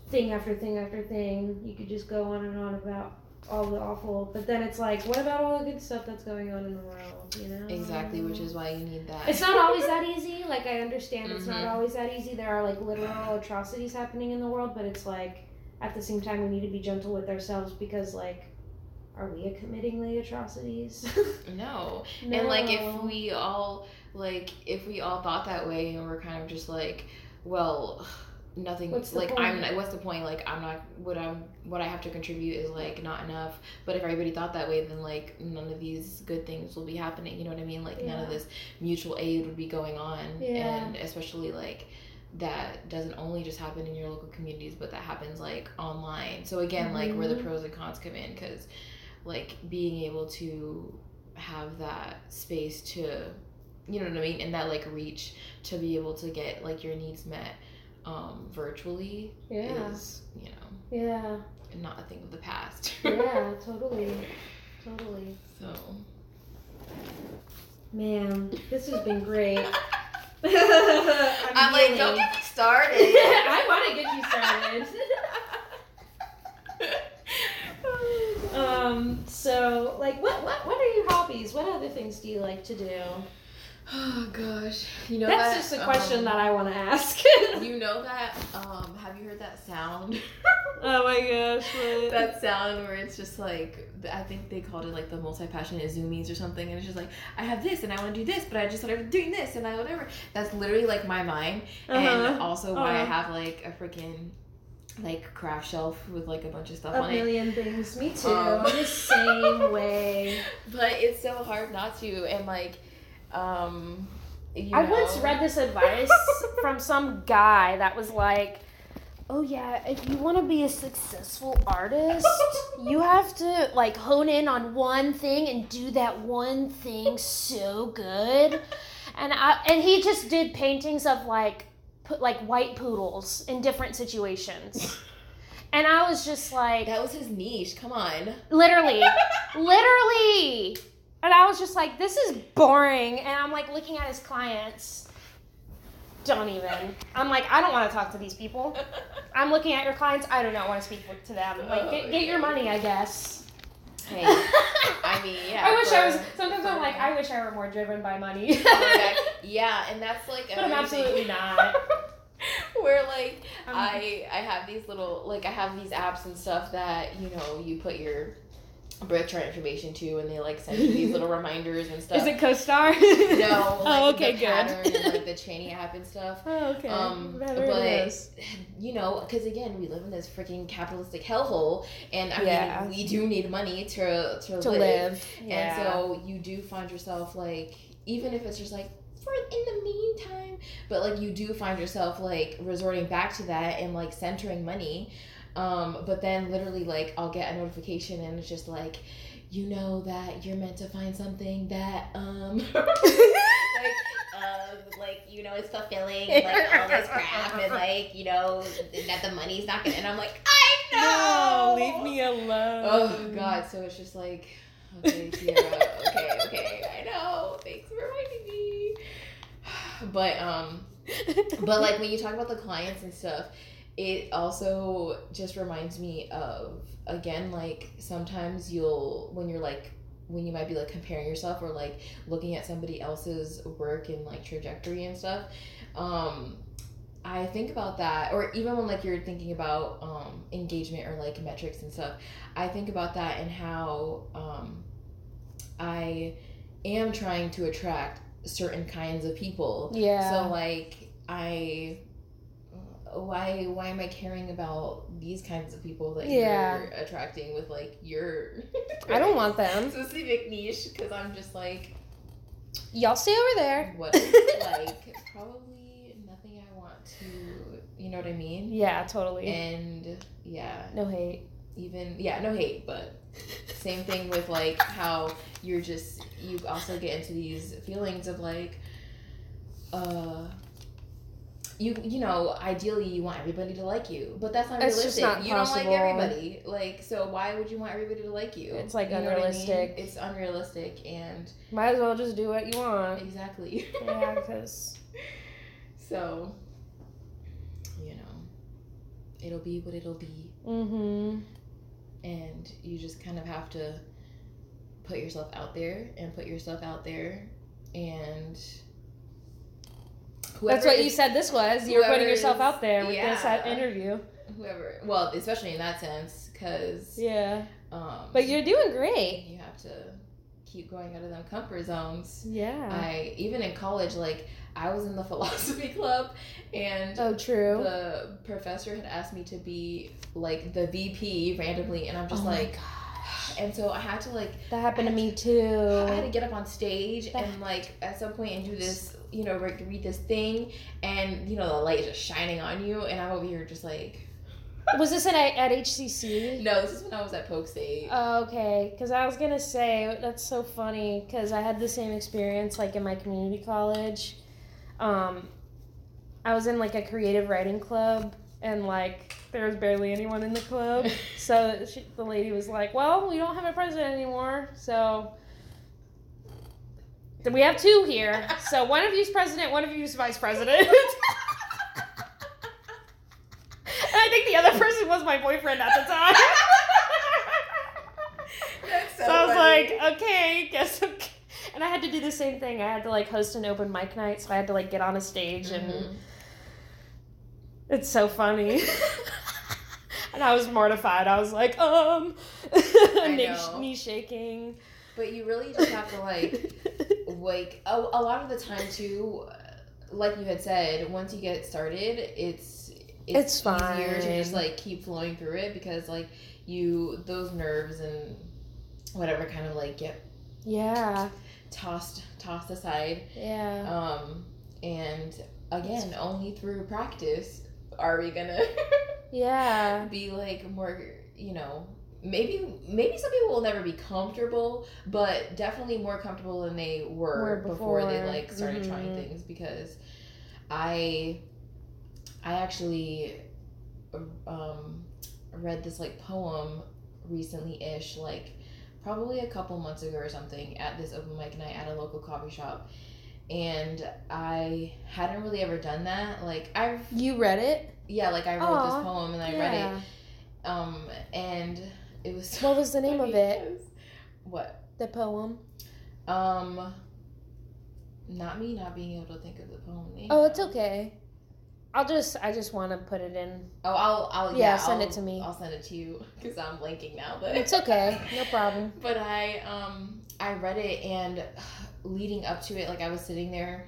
thing after thing after thing. You could just go on and on about all the awful, but then it's like, what about all the good stuff that's going on in the world? You know? exactly which is why you need that It's not always that easy. Like I understand it's not Mhm. always that easy. There are like literal atrocities happening in the world, but it's like at the same time we need to be gentle with ourselves because like are we committing the atrocities? no And like if we all like if we all thought that way and we're kind of just like, well, nothing What's like? I'm not- what's the point? Like I'm not what I'm what I have to contribute is like not enough. But if everybody thought that way then like none of these good things will be happening. You know what I mean? Like none of this mutual aid would be going on. Yeah. And especially like that doesn't only just happen in your local communities, but that happens like online. So again, like where the Mhm. pros and cons come in, because like being able to have that space to, you know what I mean, and that like reach to be able to get like your needs met um, virtually yeah, is you know yeah, And not a thing of the past. yeah, totally, totally. so Man, this has been great. I'm, I'm like, don't get me started. I want to get you started. Um. So, like, what what what are your hobbies? What other things do you like to do? Oh gosh, you know That's that, just a question um, that I want to ask. You know that? Um, have you heard that sound? oh my gosh! What? that sound where it's just like I think they called it like the multi-passionate zoomies or something, and it's just like I have this and I want to do this, but I just started doing this and I whatever. That's literally like my mind, and Uh-huh. also why I Uh-huh. have like a freaking like craft shelf with like a bunch of stuff a on it. million things. Me too. Um. the same way. But it's so hard not to, and like, um, you I know, once read this advice from some guy that was like, "Oh yeah, if you want to be a successful artist, you have to like hone in on one thing and do that one thing so good." And I and he just did paintings of like put like white poodles in different situations. And I was just like, that was his niche. Come on. literally, literally. And I was just like, this is boring. And I'm like looking at his clients. Don't even. I'm like, I don't want to talk to these people. I'm looking at your clients. I do not want to speak to them. Like, get, get your money, I guess. Hey, I mean, yeah. I wish I was. Sometimes I'm like, I wish I were more driven by money. Oh my God. yeah, and that's like but I'm absolutely not. Where like Um, I I have these little like I have these apps and stuff that you know you put your birth chart information to and they like send you these little reminders and stuff. Is it co-star? no, like oh, okay, good. and like the Chani app and stuff. Oh, okay. Um, but those. you know, because again, we live in this freaking capitalistic hellhole, and I Yeah. mean, we do need money to to, to live. live. And so you do find yourself like, even if it's just like for in the meantime, but like you do find yourself like resorting back to that and like centering money. Um, but then literally like I'll get a notification and it's just like, you know that you're meant to find something that um like um like you know it's fulfilling like all this crap and like you know that the money's not gonna and I'm like I know no, leave me alone. Oh God! So it's just like, okay, okay, okay, I know. Thanks for reminding me. But um, but like when you talk about the clients and stuff, it also just reminds me of again like sometimes you'll when you're like when you might be like comparing yourself or like looking at somebody else's work and like trajectory and stuff. Um, I think about that, or even when like you're thinking about um, engagement or like metrics and stuff, I think about that and how um, I am trying to attract certain kinds of people. Yeah. So like I, why why am I caring about these kinds of people that Yeah. you're attracting with like your I don't want them. specific niche because I'm just like Y'all stay over there. what like probably nothing I want to you know what I mean? Yeah, totally. And yeah, no hate. even yeah, no hate, but same thing with like how you're just you also get into these feelings of like uh you you know ideally you want everybody to like you but that's not It's realistic not you don't like everybody like so why would you want everybody to like you It's, like, You what I mean? unrealistic. it's unrealistic and Might as well just do what you want. exactly yeah, because so you know it'll be what it'll be mm-hmm. and you just kind of have to put yourself out there and put yourself out there and That's whoever what you said. This was you were putting yourself is- out there with this yeah. uh, interview. whoever well especially in that sense because Yeah, um but you're doing great. you have to keep going out of them comfort zones Yeah. i even in college like i was in the philosophy club and oh, true. the professor had asked me to be like the vp randomly and i'm just oh like. And so i had to like That happened to me too. I had to get up on stage That- and like at some point and do this, you know, re- read this thing, and you know the light is just shining on you, and I'm over here just like, Was this at at HCC? no, this is when I was at Polk State. Oh, okay, because I was gonna say that's so funny because I had the same experience like in my community college. Um, I was in like a creative writing club, and like there was barely anyone in the club. so she, the lady was like, "Well, we don't have a president anymore, so." We have two here, so one of you's president, one of you's vice president. and I think the other person was my boyfriend at the time. That's So, I was like, okay, guess. Okay. And I had to do the same thing. I had to like host an open mic night, so I had to like get on a stage, and Mhm. It's so funny. and I was mortified. I was like, um, knee, knee shaking. but you really just have to like, like a, a lot of the time too, like you had said, once you get started, it's It's easier to just like keep flowing through it because like you those nerves and whatever kind of like get yeah, tossed tossed aside yeah. um and again only through practice are we gonna Yeah. be like more you know maybe maybe some people will never be comfortable but definitely more comfortable than they were, Were before. they like started trying Mhm. things because i i actually um read this like poem recently ish like probably a couple months ago or something at this open mic night at a local coffee shop and i hadn't really ever done that like i've You read it? yeah like i wrote Aw, this poem and i read it um and it was What was the name of it? what The poem. um not me not being able to think of the poem name Oh, it's okay. I'll just I just want to put it in. oh i'll i'll Yeah, yeah, send it I'll- to me. i'll send it to you because i'm blanking now but It's okay. No problem. but i um i read it and leading up to it like i was sitting there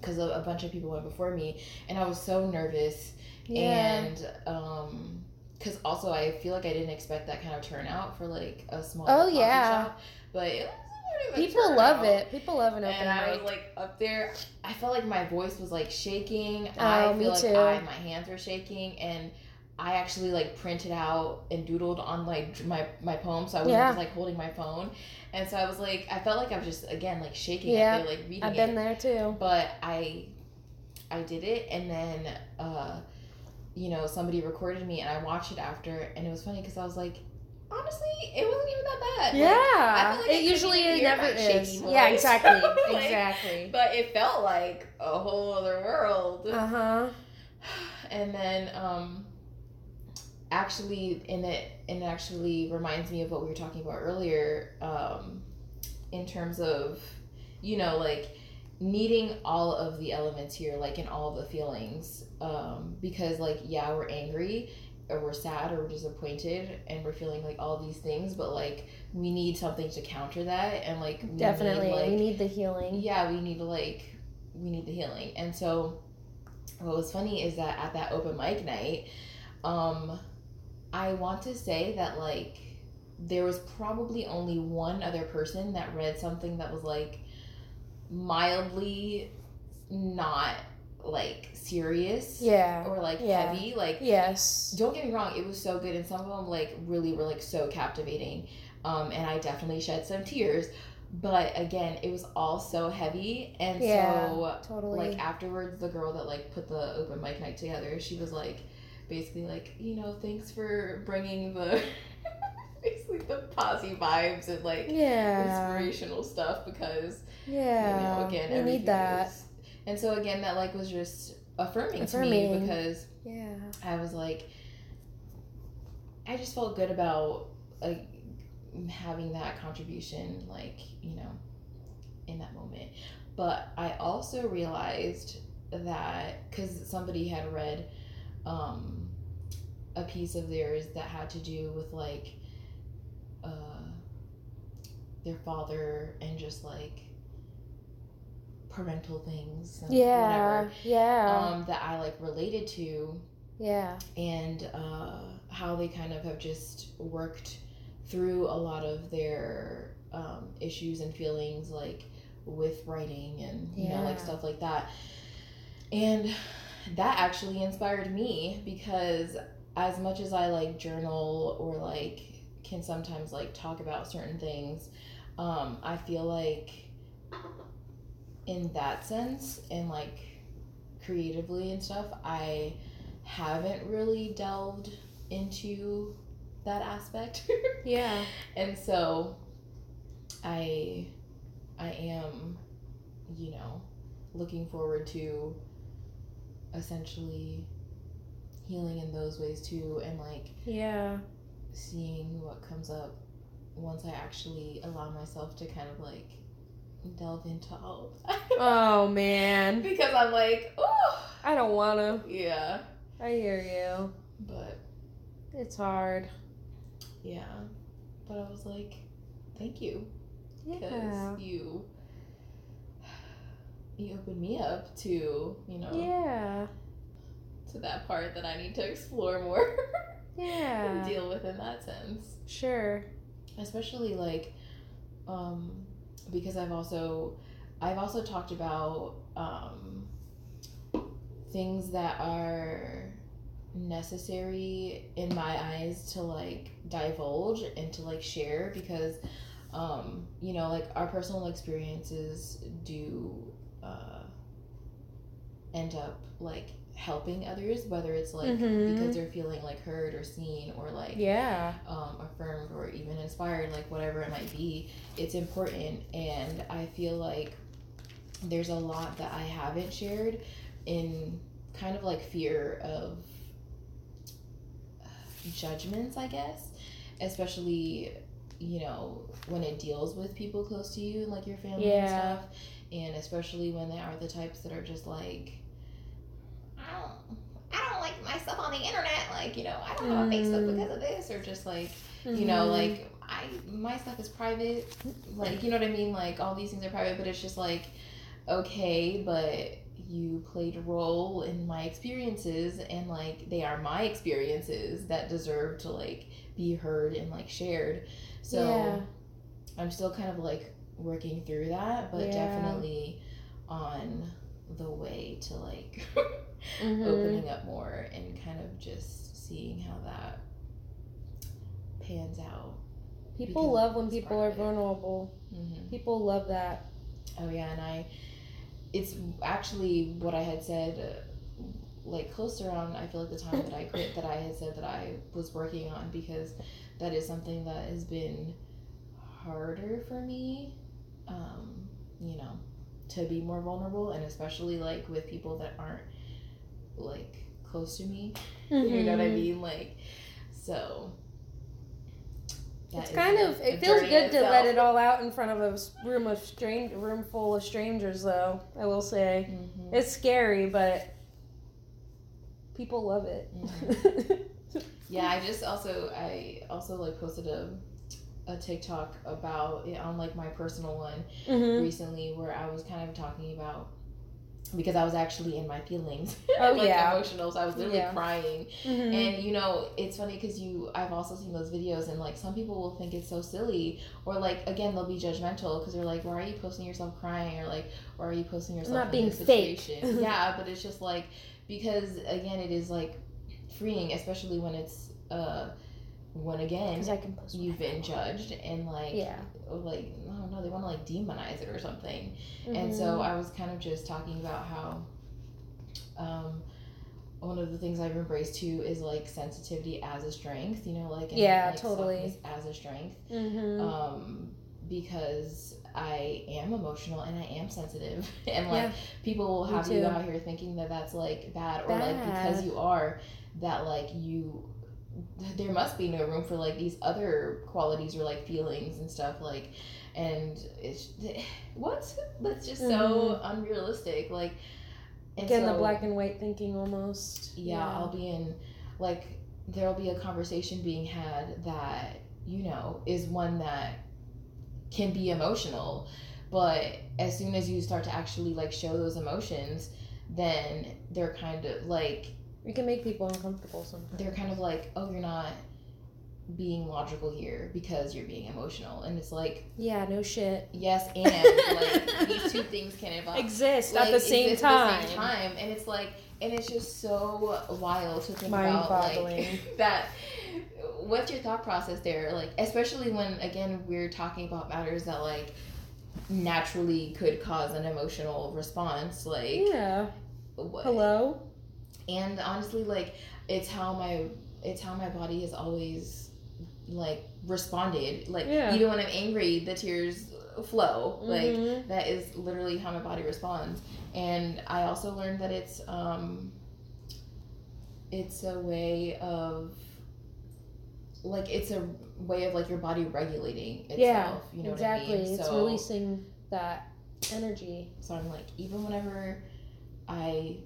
because a, a bunch of people went before me and i was so nervous Yeah. and um because also i feel like i didn't expect that kind of turnout for like a small Oh, yeah. shop but it was a pretty People love it. People love an open and I mic. was like up there. I felt like my voice was like shaking. Oh, I me feel like too. I my hands were shaking, and I actually like printed out and doodled on like my my poem, so I wasn't Yeah. just like holding my phone. And so I was like, I felt like I was just again like shaking Yeah. it, like reading I've it. been there too. But I, I did it, and then uh, you know somebody recorded me, and I watched it after, and it was funny because I was like. Honestly, it wasn't even that bad. Like, Yeah, I feel like it usually it never is. Yeah, exactly, Like, exactly. but it felt like a whole other world. Uh huh. And then um actually in it and it actually reminds me of what we were talking about earlier um in terms of you know like needing all of the elements here like in all of the feelings um because like yeah we're angry or we're sad or we're disappointed and we're feeling like all these things but like we need something to counter that and like we Definitely, need, like, we need the healing. yeah we need to like we need the healing and so what was funny is that at that open mic night um i want to say that like there was probably only one other person that read something that was like mildly not like serious Yeah. or like Yeah. heavy. Like Yes. don't get me wrong, it was so good, and some of them like really were like so captivating. Um, and I definitely shed some tears. But again, it was all so heavy, and Yeah, so Totally. like afterwards, the girl that like put the open mic night together, she was like, basically like, you know, thanks for bringing the basically the posy vibes and like yeah. inspirational stuff because Yeah. you know again we need that. was- and so again that like was just affirming, to me because Yeah. I was like, I just felt good about like having that contribution, like you know, in that moment. But I also realized that because somebody had read um, a piece of theirs that had to do with like uh, their father and just like parental things and Yeah. whatever Yeah. um, that I like related to yeah. and uh, how they kind of have just worked through a lot of their um, issues and feelings like with writing and you know like stuff like that and that actually inspired me because as much as i like journal or like can sometimes like talk about certain things um, i feel like in that sense and like creatively and stuff i haven't really delved into that aspect Yeah. and so i i am you know looking forward to essentially healing in those ways too and like Yeah. seeing what comes up once i actually allow myself to kind of like delve into all of that Oh man. because i'm like oh I don't wanna. yeah I hear you. but It's hard. yeah but i was like thank you because Yeah. you you opened me up to you know Yeah. to that part that I need to explore more and Yeah. deal with in that sense Sure. especially like um because I've also I've also talked about um things that are necessary in my eyes to like divulge and to like share because um you know like our personal experiences do uh end up like helping others whether it's like Mhm. because they're feeling like heard or seen or like Yeah. um, affirmed or even inspired, like whatever it might be, it's important. And I feel like there's a lot that I haven't shared in kind of like fear of judgments, I guess, especially, you know, when it deals with people close to you, like your family and Yeah. stuff. And especially when they are the types that are just like, I don't, I don't like my stuff on the internet. Like, you know, I don't have a Facebook Mm. because of this, or just like, you know, Mhm. like I my stuff is private. Like, you know what I mean? Like all these things are private, but it's just like, okay, but you played a role in my experiences, and like they are my experiences that deserve to like be heard and like shared. So Yeah. I'm still kind of like working through that, but Yeah. definitely on the way to like Mhm. opening up more and kind of just seeing how that pans out. People love when people are vulnerable. hmm People love that. Oh yeah, and I, it's actually what I had said, uh, like close around. I feel like the time that I quit, that I had said that I was working on because that is something that has been harder for me. Um, you know, to be more vulnerable, and especially like with people that aren't like close to me. You know what I Mhm. mean? Like, so. It's kind of. It feels good to let it all out in front of a room of strange, room full of strangers. Though I will say, Mhm. it's scary, but people love it. Yeah, I just also I also like posted a a TikTok about it on like my personal one Mhm. recently where I was kind of talking about because I was actually in my feelings. Oh, like yeah. emotional. So I was literally Yeah. crying. Mhm. And you know, it's funny because you, I've also seen those videos, and like some people will think it's so silly, or like again they'll be judgmental because they're like, why are you posting yourself crying, or like, why are you posting yourself Not in being this fake. situation? yeah, but it's just like because again, it is like freeing, especially when it's uh when again I can post you've been judged and like Yeah. like I don't know they want to like demonize it or something. And Mhm. so I was kind of just talking about how um, one of the things I've embraced too is like sensitivity as a strength, you know, like and, Yeah, like, totally. as a strength. Mhm. Um, because I am emotional and I am sensitive, and like Yeah, people will have you out here thinking that that's like bad, or like because you are that like you there must be no room for like these other qualities or like feelings and stuff like and it's what that's just so mm-hmm. unrealistic like and Again, the black and white thinking almost. yeah, I'll be in like there'll be a conversation being had that you know is one that can be emotional but as soon as you start to actually like show those emotions then they're kind of like You can make people uncomfortable sometimes. they're kind of like oh you're not being logical here because you're being emotional and it's like Yeah, no shit. yes and like these two things can involve Exist like, at the same time. the same time and it's like and it's just so wild to think about like that what's your thought process there like especially when again we're talking about matters that like naturally could cause an emotional response like Yeah. what- Hello. And honestly like it's how my it's how my body has always like responded like Yeah. even when i'm angry the tears flow like Mhm. that is literally how my body responds and i also learned that it's um it's a way of like it's a way of like your body regulating itself Yeah, you know exactly. what i mean It's releasing that energy. so i'm like even whenever i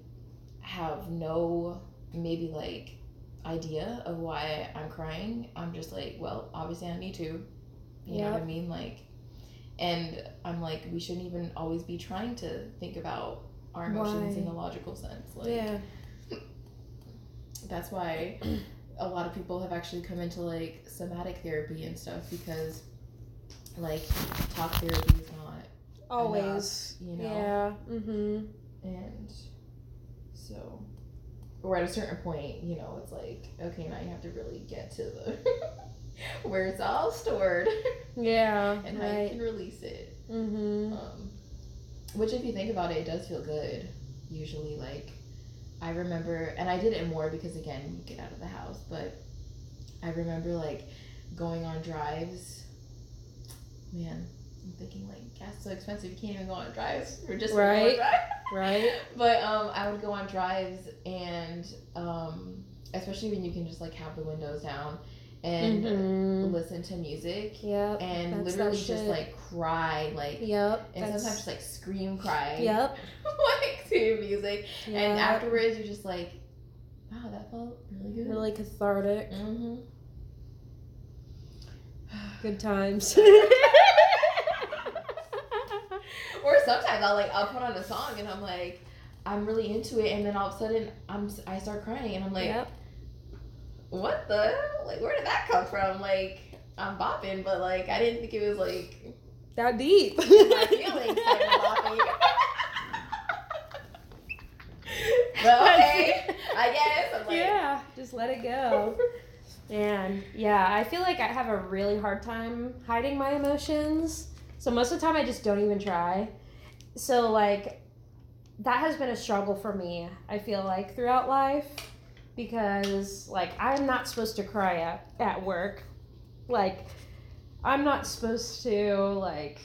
have no maybe like idea of why i'm crying i'm just like well obviously i need to you know what i mean like and i'm like we shouldn't even always be trying to think about our emotions in Why? a logical sense like yeah. that's why a lot of people have actually come into like somatic therapy and stuff because like talk therapy is not Always. you know Yeah. Mhm. and so or at a certain point you know it's like okay now you have to really get to the where it's all stored Yeah. and how you can release it Mhm. um, which if you think about it it does feel good usually like i remember and i did it more because again you get out of the house but i remember like going on drives man i'm thinking like gas is so expensive you can't even go on drives or just Right. Right. but um i would go on drives and um especially when you can just like have the windows down and Mhm. listen to music Yep. and literally just shit. like cry like Yep. and that's- sometimes just like scream cry Yep. like to music Yep. and afterwards you're just like wow that felt really good really cathartic. mm-hmm. Good times. or sometimes I'll like I'll put on a song and I'm like I'm really into it and then all of a sudden I'm I start crying and I'm like yep. what the hell? like where did that come from like I'm bopping but like I didn't think it was like That deep. my feelings bopping but okay I guess I'm like yeah. Just let it go. And yeah, I feel like I have a really hard time hiding my emotions. So most of the time I just don't even try. So like that has been a struggle for me, I feel like throughout life because like I'm not supposed to cry at at work. Like I'm not supposed to like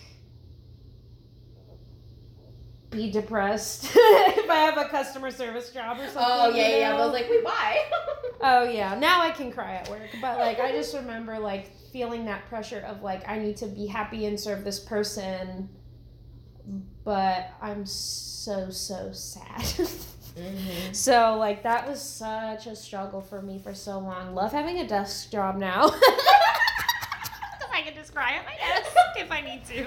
be depressed if I have a customer service job or something. oh yeah you yeah I was like wait why Oh yeah, now I can cry at work, but like I just remember like feeling that pressure of like I need to be happy and serve this person, but I'm so so sad. mm-hmm. so like that was such a struggle for me for so long. Love having a desk job now. I can just cry at my desk if I need to.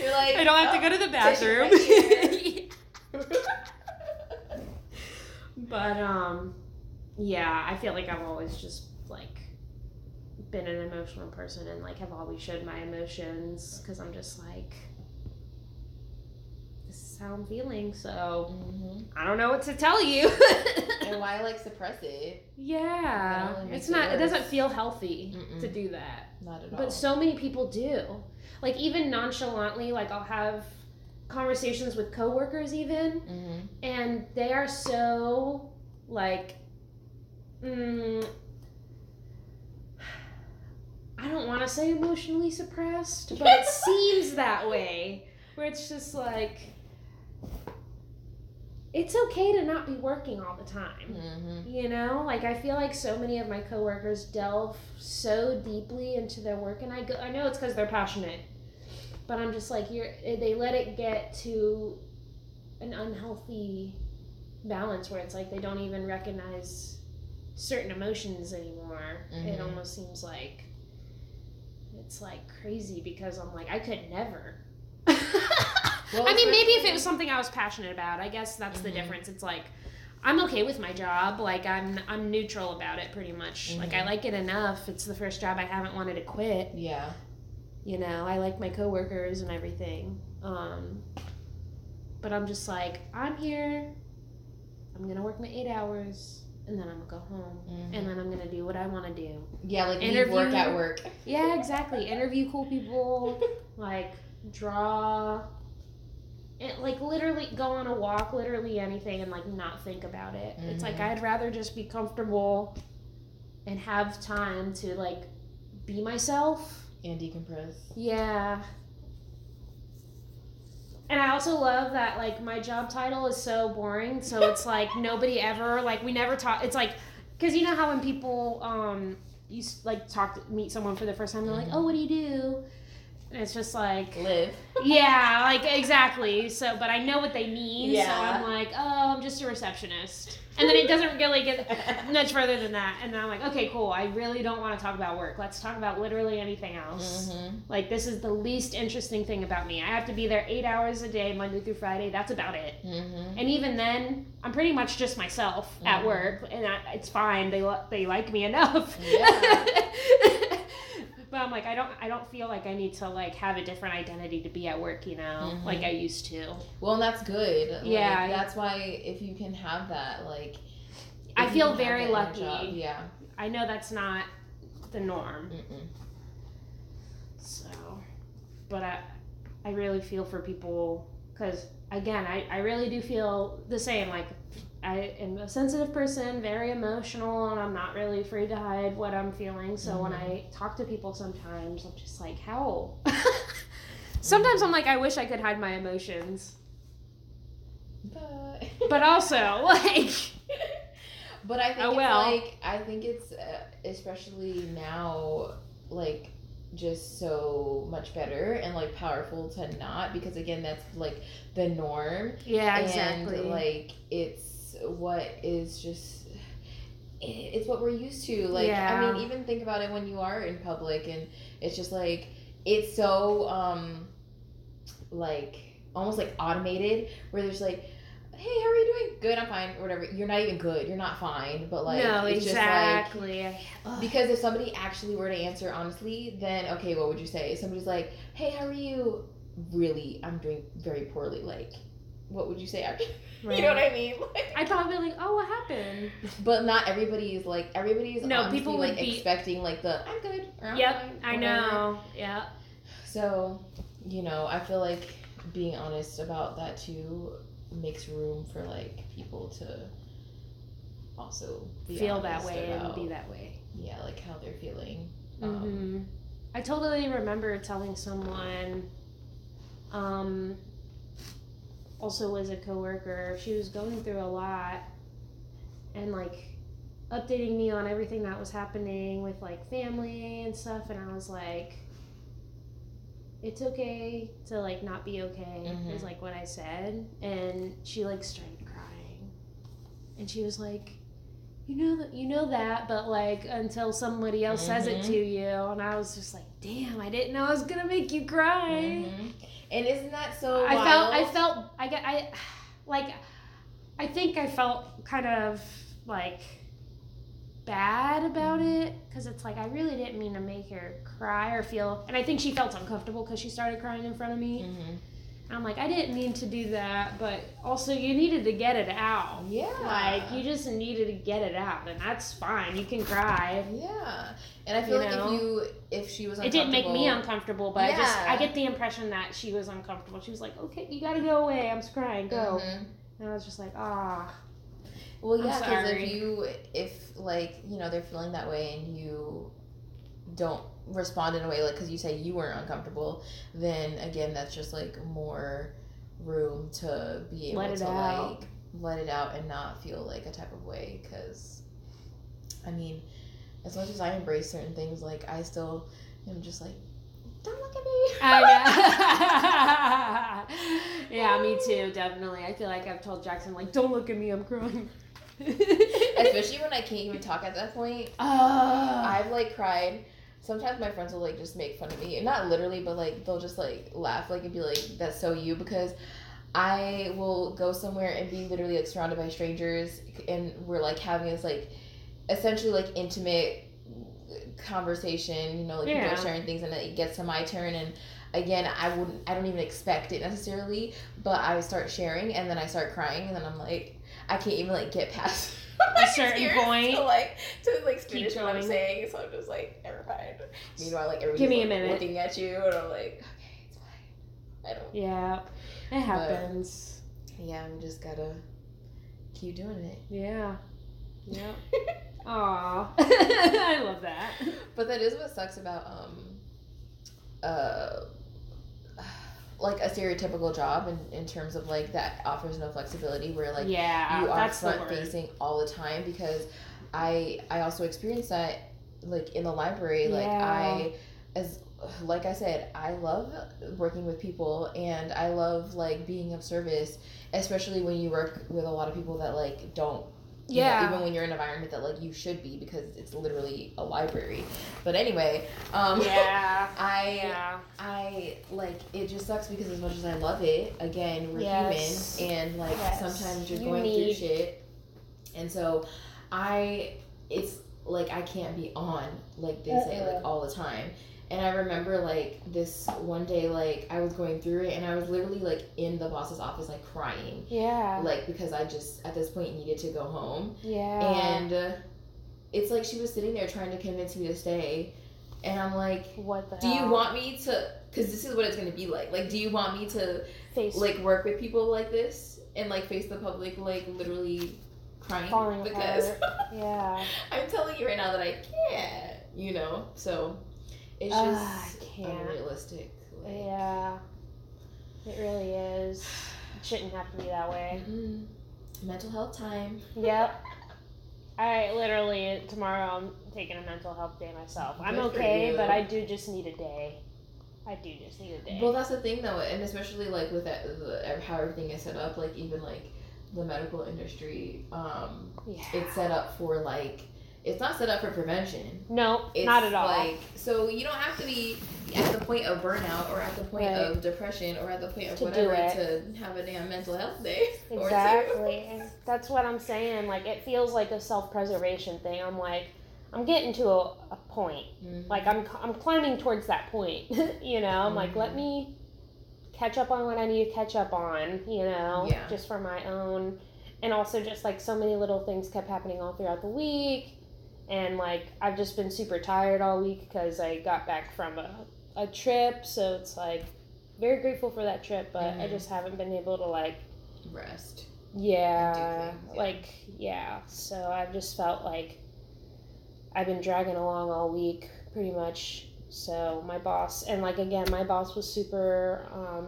you're like I don't have to oh, go to the bathroom. right but um, yeah, I feel like I've always just like been an emotional person and like have always showed my emotions because I'm just like this is how I'm feeling. So hmm I don't know what to tell you. And why like suppress it? yeah, It it's it not. It doesn't feel healthy Mm-mm. to do that. Not at all. But so many people do. Like even nonchalantly, like I'll have conversations with coworkers even hmm and they are so like mm, I don't want to say emotionally suppressed, but it seems that way where it's just like it's okay to not be working all the time. hmm You know, like I feel like so many of my coworkers delve so deeply into their work, and I go, I know it's because they're passionate, but I'm just like you're. They let it get to an unhealthy balance where it's like they don't even recognize certain emotions anymore. It Mhm. almost seems like it's like crazy because I'm like I could never. Well, I mean, maybe if it was something I was passionate about, I guess that's the Mhm. difference. It's like I'm okay with my job. Like I'm I'm neutral about it pretty much. Like I Mhm. like it enough. It's the first job I haven't wanted to quit. Yeah. You know, I like my coworkers and everything. Um but I'm just like I'm here. I'm going to work my 8 hours and then I'm to go home Mhm. and then I'm to do what I want to do. Yeah, like Interview- work at work. Yeah, exactly. Interview cool people, like draw it, like literally go on a walk, literally anything, and like not think about it. It's like Mhm. I'd rather just be comfortable and have time to like be myself. and decompress. Yeah. And I also love that like my job title is so boring, so it's like nobody ever like we never talk. It's like because you know how when people um you like talk to, meet someone for the first time, they're like. "Oh, what do you do?" And it's just like Live. yeah, like exactly. So, but I know what they mean. Yeah. So I'm like, oh, I'm just a receptionist. And then it doesn't really get much further than that. And then I'm like, okay, cool. I really don't want to talk about work. Let's talk about literally anything else. hmm Like, this is the least interesting thing about me. I have to be there eight hours a day, Monday through Friday. That's about it. hmm And even then, I'm pretty much just myself at Mhm. work, and I, it's fine. They they like me enough. Yeah. but I'm like, I don't I don't feel like I need to like have a different identity to be at work, you know, Mhm. like I used to. Well, and that's good. Like, Yeah. that's why if you can have that, like. I feel very that in your lucky. job, Yeah. I know that's not the norm. Mm-mm. So, but I, I really feel for people because again, I, I really do feel the same. Like I am a sensitive person, very emotional, and I'm not really afraid to hide what I'm feeling. So when I talk to people, sometimes I'm just like, how? sometimes I'm like, I wish I could hide my emotions, But. but also like, But I think Oh, it's like I think it's uh, especially now like just so much better and like powerful to not because again that's like the norm yeah, and like it's what is just it's what we're used to like i mean even think about it when you are in public and it's just like it's so um like almost like automated where there's like hey how are you doing good i'm fine or whatever you're not even good you're not fine but like no, it's just like exactly. Because if somebody actually were to answer honestly, then okay, what would you say? If somebody's like, "Hey, how are you?" Really, I'm doing very poorly. Like, what would you say? Actually, you know what I mean? Like, I thought I'd be like, oh, what happened? but not everybody is like everybody is No, honestly, people would like be- expecting like the "I'm good" or "I'm Yep, fine," I know. Yeah. So, you know, I feel like being honest about that too makes room for like people to also Feel that way and be that way. yeah, like how they're feeling. Um, hmm I totally remember telling someone, um, also was a coworker. She was going through a lot, and like updating me on everything that was happening with like family and stuff. And I was like, "It's okay to like not be okay." Mhm. Is like what I said, and she like started crying, and she was like you know that you know that but like until somebody else says it Mhm. to you and i was just like damn i didn't know i was gonna make you cry mhm. And isn't that so? i felt i felt i get i like I think I felt kind of like bad about it because it's like I really didn't mean to make her cry or feel, and I think she felt uncomfortable because she started crying in front of me. Mm-hmm. I'm like, I didn't mean to do that, but also you needed to get it out. Yeah. Like you just needed to get it out, and that's fine. You can cry. Yeah, and I feel You like know? if you if she was uncomfortable. It didn't make me uncomfortable- but I just I get the impression that she was uncomfortable. She was like, "Okay, you gotta go away. I'm crying. Go." Mhm. And I was just like, "Ah, Well, yeah, because if you if like you know they're feeling that way and you don't respond in a way like because you say you weren't uncomfortable, then again that's just like more room to be able to out. like let it out and not feel like a type of way. Because I mean, as much as I embrace certain things, like I still am just like, don't look at me. I know. yeah, me too. Definitely. I feel like I've told Jackson like, "Don't look at me. I'm crying." Especially when I can't even talk at that point. Oh. I've like cried. Sometimes my friends will like just make fun of me, and not literally, but like they'll just like laugh, like and be like, "That's so you," because I will go somewhere and be literally like surrounded by strangers, and we're like having this like essentially like intimate conversation. You know, like people are sharing things, and then it gets to my turn, and again, I wouldn't, I don't even expect it necessarily, but I start sharing, and then I start crying, and then I'm like, I can't even like get past. A certain point. to like to like Keep finish what I'm saying. So I'm just like never mind. Meanwhile, like everybody's Give me a minute. looking at you, and I'm like, okay, it's fine. I don't. yeah, it happens. Yeah, I'm just gotta keep doing it. Yeah. Yeah. Aw. I love that. But that is what sucks about um uh like a stereotypical job in, in terms of like that offers no flexibility where like yeah, you are front facing all the time because I I also experienced that like in the library like Yeah. I as like I said I love working with people and I love like being of service especially when you work with a lot of people that like don't you know, Yeah. even when you're in an environment that like you should be because it's literally a library but anyway um yeah. I Yeah. I like it just sucks because as much as I love it, again, we're Yes. human and like Yes. sometimes you're You going need- through shit. And so I it's like I can't be on, like they say, Uh-uh. like all the time. And I remember like this one day like I was going through it and I was literally like in the boss's office like crying. Yeah. Like because I just at this point needed to go home Yeah. and uh, it's like she was sitting there trying to convince me to stay and I'm like what the do you want me to because this is what it's going to be like like do you want me to face like work with people like this and like face the public like literally crying falling because? Yeah. i'm telling you right now that i can't you know so it's Ah, just unrealistic like, Yeah. It really is. It shouldn't have to be that way. mm, mental health time Yep. I literally tomorrow I'm taking a mental health day myself. I'm okay, but I do just need a day. I do just need a day. well that's the thing though and especially like with that the, how everything is set up like even like the medical industry um yeah. it's set up for like it's not set up for prevention no, It's not at all. Like so, you don't have to be at the point of burnout or at the point Right. of depression or at the point of To whatever to have a damn mental health day. Exactly. That's what I'm saying. Like it feels like a self-preservation thing. I'm like, I'm getting to a, a point. Mhm. Like I'm, I'm climbing towards that point. you know, I'm like, let Mhm. me catch up on what I need to catch up on. You know, Yeah. just for my own, and also just like so many little things kept happening all throughout the week, and like I've just been super tired all week because I got back from a, a trip. So it's like very grateful for that trip, but I Mhm. just haven't been able to like rest. yeah, things, yeah. like yeah. So I've just felt like I've been dragging along all week, pretty much. So my boss, and like again, my boss was super um,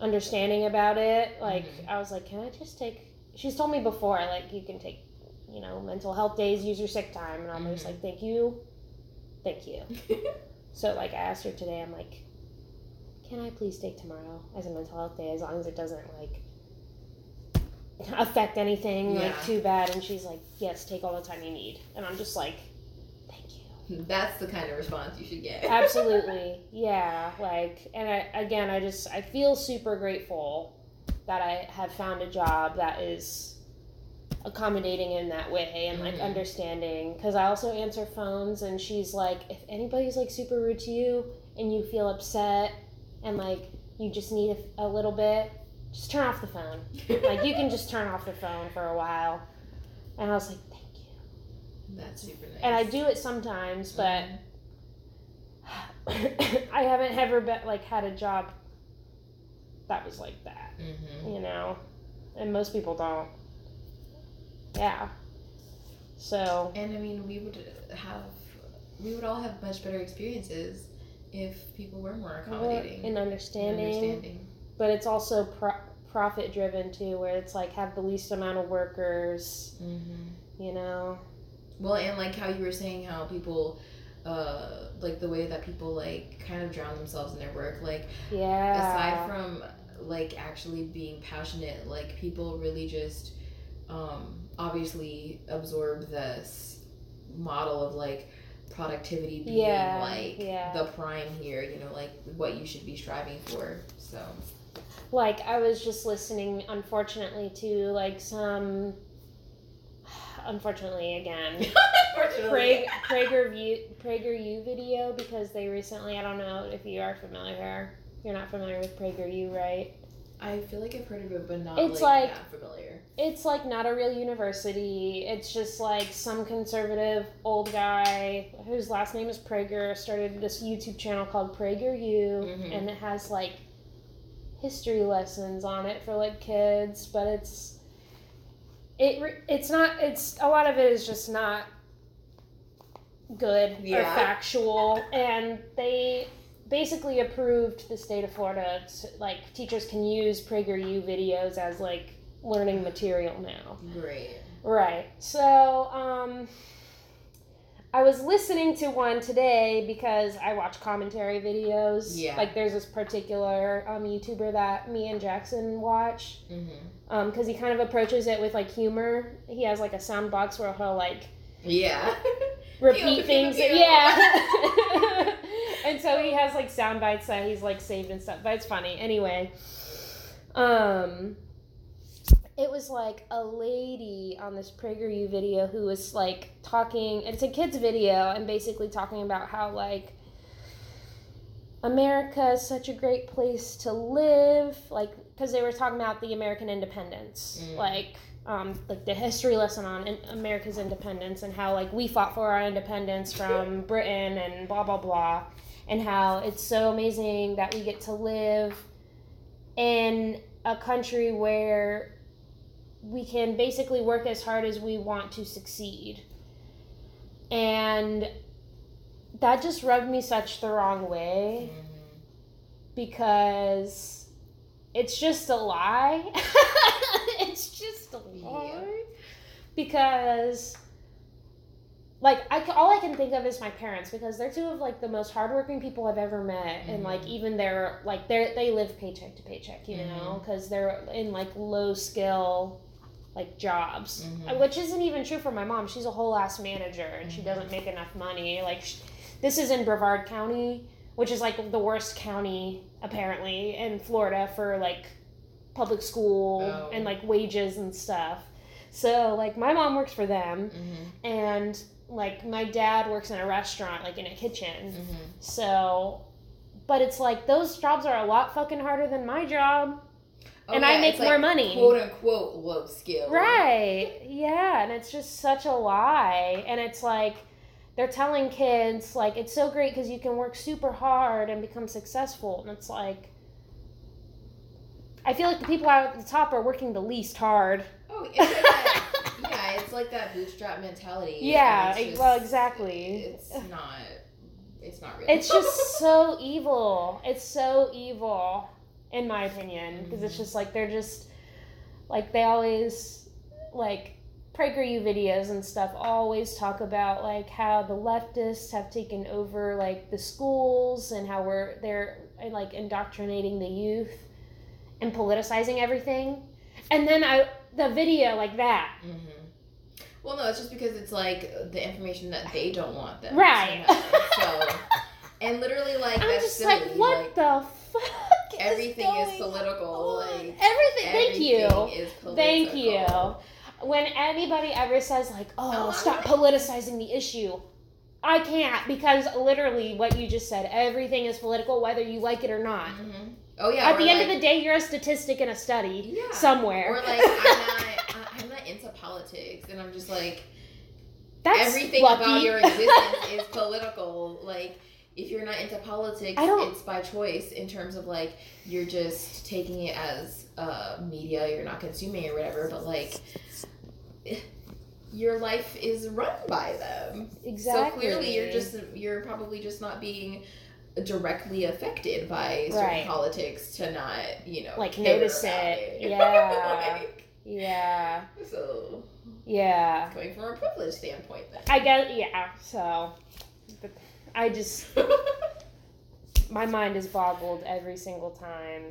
understanding about it. Like Mhm. I was like, can I just take? She's told me before, like you can take, you know, mental health days, use your sick time, and I'm just Mhm. like, thank you, thank you. So like I asked her today, I'm like, can I please take tomorrow as a mental health day as long as it doesn't like affect anything Yeah. like too bad? And she's like, yes, take all the time you need. And I'm just like, thank you. That's the kind of response you should get. Absolutely, yeah. Like, and I, again, I just I feel super grateful that I have found a job that is accommodating in that way and like Mhm. understanding because I also answer phones and she's like if anybody's like super rude to you and you feel upset and like you just need a, a little bit just turn off the phone like you can just turn off the phone for a while and I was like thank you That's super nice. and I do it sometimes but Mhm. I haven't ever been like had a job that was like that Mhm. you know and most people don't yeah so And I mean, we would have, we would all have much better experiences if people were more accommodating and understanding, and understanding. but it's also pro- profit driven too where it's like have the least amount of workers Mm-hmm. you know Well, and like how you were saying how people, uh, like the way that people like kind of drown themselves in their work. Like yeah aside from like actually being passionate, like people really just, um, obviously absorb this model of like productivity being Yeah, like yeah. the prime here. You know, like what you should be striving for. So. like i was just listening unfortunately to like some unfortunately again Prague, Prager View, PragerU video because they recently I don't know if you are familiar. You're not familiar with PragerU, right? I feel like I've heard of it, but not It's like, like- familiar. It's like not a real university. It's just like some conservative old guy whose last name is Prager started this YouTube channel called PragerU, Mhm. and it has like history lessons on it for like kids, but it's it it's not it's a lot of it is just not good or factual and they basically approved the state of Florida to, like teachers can use PragerU videos as like learning material now. Great. Right. So, um, I was listening to one today because I watch commentary videos. Yeah. Like, there's this particular um, YouTuber that me and Jackson watch Mm-hmm. because he kind of approaches it with like humor. He has like a sound box where he'll like Yeah. repeat things. Yeah. and so he has like sound bites that he's like saved and stuff. But it's funny. Anyway. Um it was like a lady on this PragerU video who was like talking it's a kid's video and basically talking about how like America is such a great place to live, like because they were talking about the American independence, Mm. like um, like the history lesson on in- America's independence and how like we fought for our independence from Britain and blah blah blah, and how it's so amazing that we get to live in a country where we can basically work as hard as we want to succeed, and that just rubbed me such the wrong way Mm-hmm. because it's just a lie. it's just a lie. Because, like, I, all I can think of is my parents because they're two of like the most hardworking people I've ever met, and like Mhm. even they're like they they live paycheck to paycheck, you know, because they're in like low skill like jobs, Mhm. which isn't even true for my mom. She's a whole ass manager and she doesn't make enough money. Like, sh- this is in Brevard County, which is like the worst county apparently in Florida for like public school Oh. and like wages and stuff. So like my mom works for them Mm-hmm. and like my dad works in a restaurant like in a kitchen. Mm-hmm. So but it's like those jobs are a lot fucking harder than my job and I make more money. Oh, Quote unquote low skill. Right. Yeah, and it's just such a lie. And it's like they're telling kids like it's so great because you can work super hard and become successful, and it's like I feel like the people out at the top are working the least hard. Oh, it's like that, yeah, it's like that bootstrap mentality. Yeah, it's well, exactly. It's not. It's not real. It's just so evil. It's so evil, in my opinion, because it's just like they're just like they always like PragerU videos and stuff always talk about like how the leftists have taken over like the schools and how we're they're like indoctrinating the youth and politicizing everything. And then I the video like that. hmm Well, no, it's just because it's like the information that they don't want them. Right. So, and literally, like I'm just silly. like, what the fuck everything is, going political. Like everything. Thank you. everything is Thank you. When anybody ever says like, "Oh, Oh, stop politicizing the issue," I can't because literally what you just said, everything is political, whether you like it or not. Mhm. Oh yeah. At the end like, of the day, you're a statistic in a study Yeah. somewhere. Or like I'm not, I- I'm not into politics, and I'm just like That's everything lucky. about your existence is political. Like if you're not into politics, it's by choice in terms of like you're just taking it as uh, media, you're not consuming it or whatever. But like your life is run by them. exactly. So clearly, you're just you're probably just not being directly affected by certain Right. politics to not you know Like, notice it. it. Yeah. Like, yeah, so yeah. coming from a privilege standpoint, then. I guess yeah. So, but I just my mind is boggled every single time.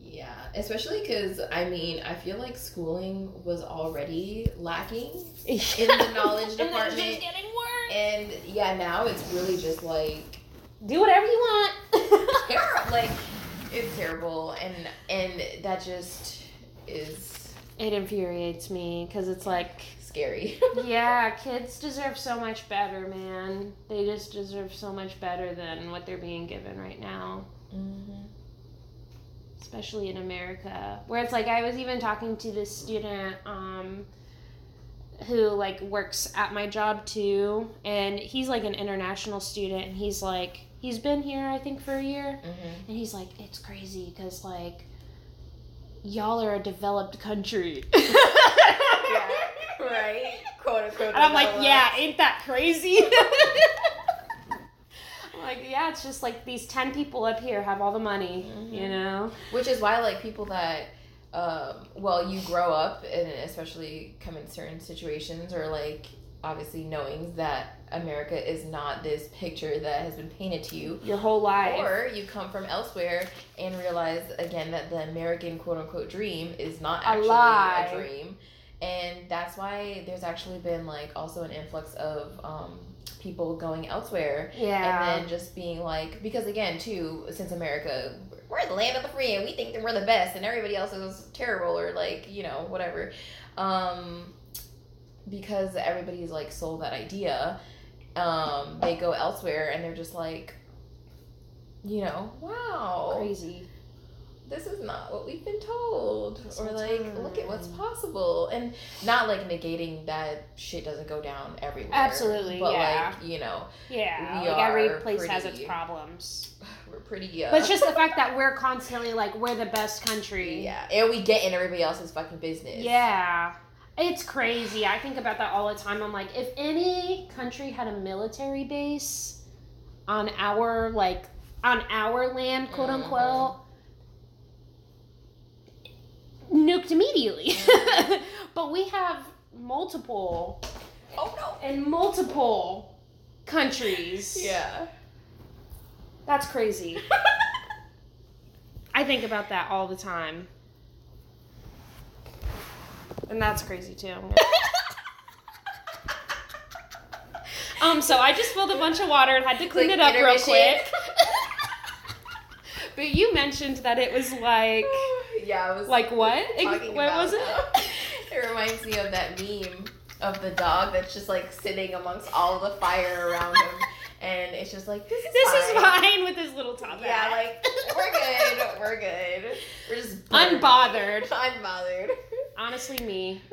Yeah, especially because I mean, I feel like schooling was already lacking in the knowledge department, just getting worse. and yeah, now it's really just like Do whatever you want. Like it's terrible, and and that just is it infuriates me because it's like, scary. yeah, kids deserve so much better, man. They just deserve so much better than what they're being given right now. mm-hmm. especially in America, where it's like I was even talking to this student um, who like works at my job too, and he's like an international student, and he's like he's been here I think for a year, Mm-hmm. and he's like it's crazy because like y'all are a developed country. right, quote unquote. And I'm like, yeah, ain't that crazy? Like, yeah, it's just like these 10 people up here have all the money, you Mhm. know? Which is why, like, people that, um, well, you grow up and especially come in certain situations, or like, obviously knowing that America is not this picture that has been painted to you. Your whole life. Or you come from elsewhere and realize again that the American quote unquote dream is not actually lie. a dream. And that's why there's actually been like also an influx of um, people going elsewhere yeah. and then just being like because again too since america we're the land of the free and we think that we're the best and everybody else is terrible or like you know whatever um because everybody's like sold that idea um they go elsewhere and they're just like you know wow crazy. this is not what we've been told This or like look at what's possible and not like negating that shit doesn't go down everywhere Absolutely, but yeah. like you know Yeah, like every place has its problems. we're pretty uh But it's just the fact that we're constantly like we're the best country. yeah and we get in everybody else's fucking business Yeah. It's crazy. I think about that all the time. I'm like, if any country had a military base on our like on our land, quote Mhm. unquote, nuked immediately. but we have multiple oh no in multiple countries. yeah That's crazy. I think about that all the time. And that's crazy too. um, so I just spilled a bunch of water and had to clean Like it up real quick. but you mentioned that it was like yeah was like what? talking What was it? it reminds me of that meme of the dog that's just like sitting amongst all the fire around him and it's just like this is This fine. is fine with his little top yeah like we're good we're good we're just Unbothered. unbothered Honestly, me.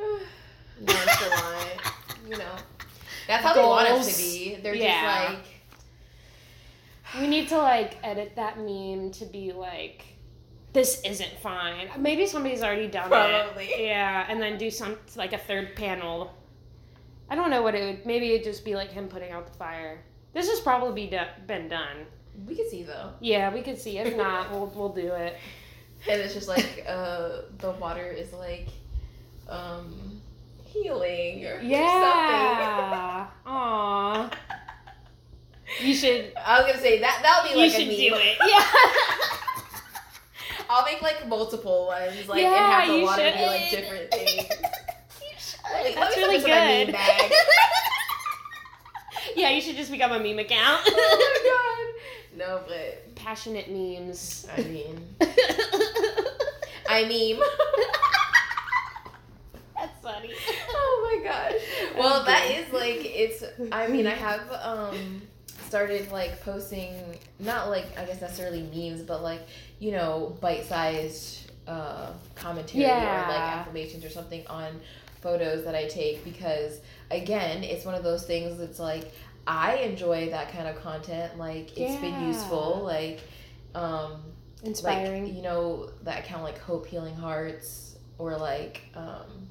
nonchalant you know that's how they want us to be they're Yeah. just like We need to like edit that meme to be like, this isn't fine. Maybe somebody's already done Probably. it. Yeah, and then do some like a third panel. I don't know what it would. Maybe it'd just be like him putting out the fire. This has probably be do- been done. we can see though Yeah, we could see. If not, we'll we'll do it. and it's just like uh the water is like um healing or, or Yeah. Aw. something You should. I was gonna say that that'll be You like a should meme. do it. Yeah. I'll make like multiple ones, like Yeah, and have the you water be like should. different things. Let me- let That's really put this in my meme good. yeah, you should just become a meme account. oh my god! no, but passionate memes. I mean, I mean. That's funny. oh my gosh. Well, that is like it's. I mean, I have um started like posting not like I guess necessarily memes, but like you know bite-sized uh, commentary or like affirmations or something on photos that I take because again, it's one of those things that's like I enjoy that kind of content. Like it's been useful. Like um Inspiring. like you know that account like Hope Healing Hearts or like um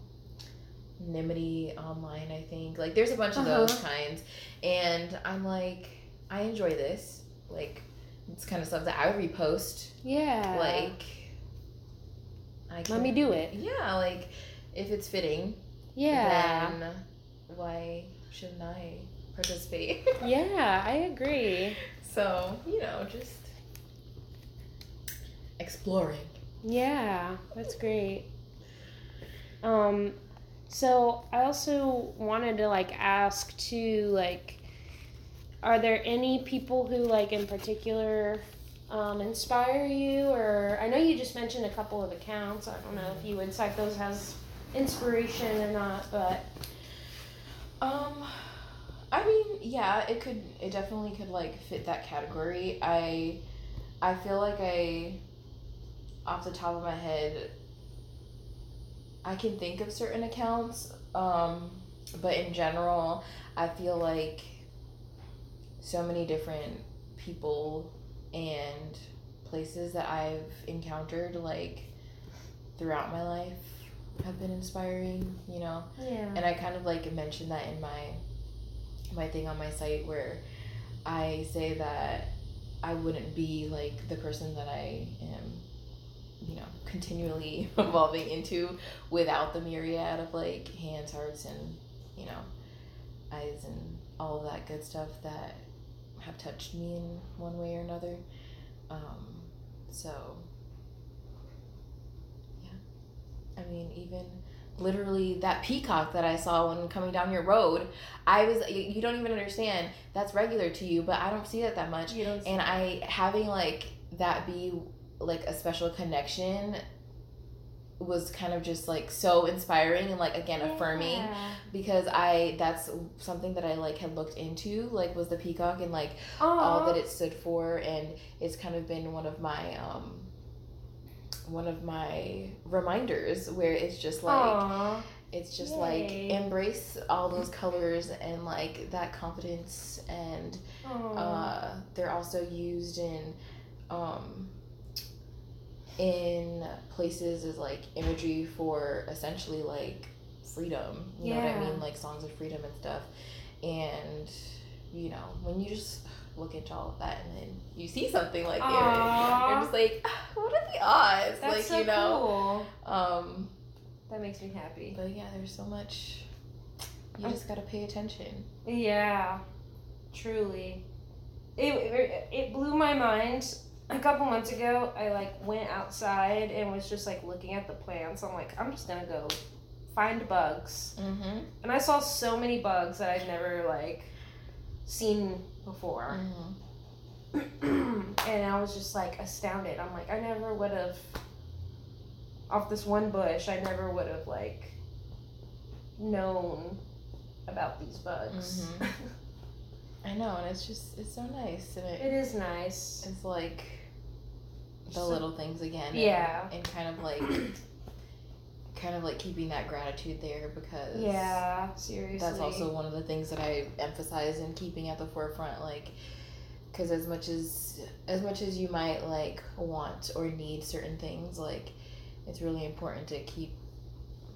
Nimity Online, I think. Like there's a bunch of those Uh-huh. kinds. And I'm like, I enjoy this. Like it's kind of stuff that I would repost. yeah. Like I Let me do it. Yeah, like if it's fitting, yeah. then why shouldn't I participate? Yeah, I agree. so, you know, just exploring. Yeah, that's great. Um, so I also wanted to like ask too, like, are there any people who like in particular um, inspire you, or I know you just mentioned a couple of accounts. I don't know if you would cite those as inspiration or not, but Um, I mean, yeah, it could. It definitely could like fit that category. I, I feel like I, off the top of my head, I can think of certain accounts. Um, but in general, I feel like so many different people and places that I've encountered like throughout my life have been inspiring. You know yeah, and I kind of like mentioned that in my my thing on my site where I say that I wouldn't be like the person that I am, you know, continually evolving into without the myriad of like hands, hearts, and you know, eyes and all of that good stuff that have touched me in one way or another. Um, so yeah, I mean even literally that peacock that I saw when coming down your road, I was you you don't even understand that's regular to you, but I don't see that that much. you don't. And I having like that be like a special connection was kind of just like so inspiring and like again affirming Yeah. because I that's something that I like had looked into like was the peacock and like all that it stood for and it's kind of been one of my um one of my reminders where it's just like Aw. it's just like embrace all those colors and like that confidence and Aw. uh they're also used in um in places is like imagery for essentially like freedom you know what i mean like songs of freedom and stuff and you know when you just look into all of that and then you see something like there Aw. you're just like "Ah, what are the odds That's like so you know cool. um That makes me happy. but yeah there's so much you just gotta pay attention Yeah, truly. It, it it blew my mind. A couple months ago, I like went outside and was just like looking at the plants. I'm like, I'm just gonna go find bugs, mm-hmm. and I saw so many bugs that I'd never like seen before, Mm-hmm. and I was just like astounded. I'm like, I never would have off this one bush. I never would have like known about these bugs. Mhm. I know, and it's just it's so nice, and it, It is nice. it's like the So- little things again. and- Yeah. and, kind of like kind of like keeping that gratitude there because Yeah, seriously. that's also one of the things that I emphasize in keeping at the forefront, like because as much as as much as you might like want or need certain things, like it's really important to keep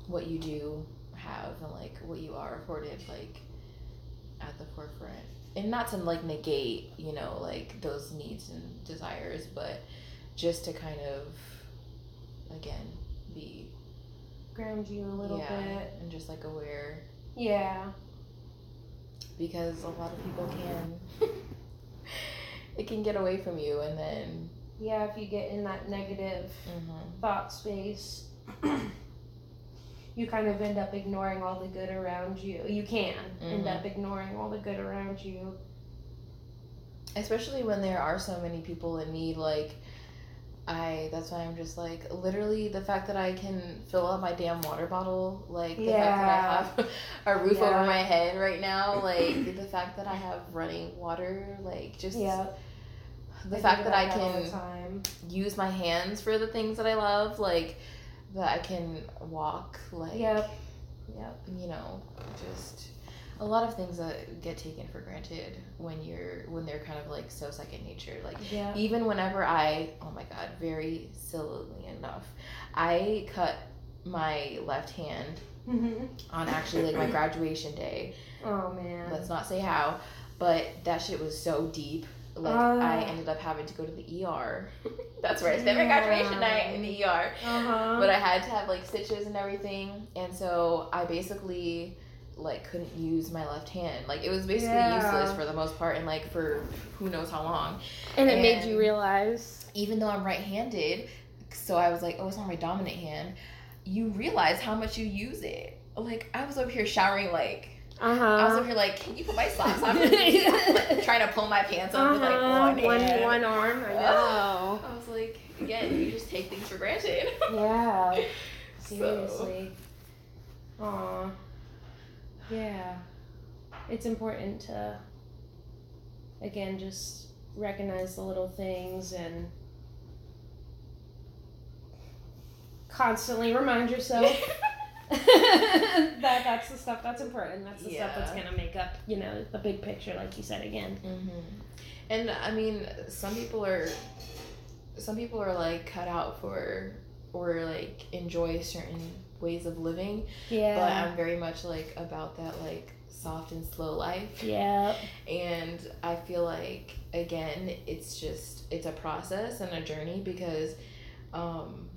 what you do have and like what you are afforded like at the forefront and not to like negate you know like those needs and desires but just to kind of again be ground you a little yeah bit. and just like aware Yeah. because a lot of people can it can get away from you and then Yeah, if you get in that negative mhm, thought space, you kind of end up ignoring all the good around you. You can end Mhm. up ignoring all the good around you. especially when there are so many people in need like I that's why I'm just like literally the fact that I can fill up my damn water bottle, like the fact that I have a roof Yeah. over my head right now, like the fact that I have running water, like just Yeah. the I fact think that I about all the can use my hands for the things that I love, like that I can walk, like Yep. Yep. you know, just a lot of things that get taken for granted when you're when they're kind of like so second nature. Like Yeah. even whenever I oh my god, very sillily enough, I cut my left hand on actually like my graduation day. oh man. Let's not say how, but that shit was so deep. Like Ah. I ended up having to go to the ER. That's where I spent my graduation night in the ER. Uh-huh. But I had to have like stitches and everything, and so I basically like couldn't use my left hand. Like it was basically Yeah. useless for the most part, and like for who knows how long. And it made you realize. Even though I'm right-handed, so I was like, oh, it's not my dominant hand. You realize how much you use it. Like I was over here showering, like uh-huh. I was over here, like, can you put my socks on? like, trying to pull my pants up with like Uh-huh. one One, hand. one arm. I know. I was like, again, you just take things for granted. Yeah. So- Seriously. Aw. Yeah. It's important to, again, just recognize the little things and constantly remind yourself that that's the stuff that's important. That's the stuff that's going to make up, you know, the big picture, like you said again. hmm And I mean, some people are, some people are like cut out for or like enjoy certain ways of living, Yeah. but I'm very much like about that like soft and slow life. Yeah. And I feel like again, it's just it's a process and a journey because um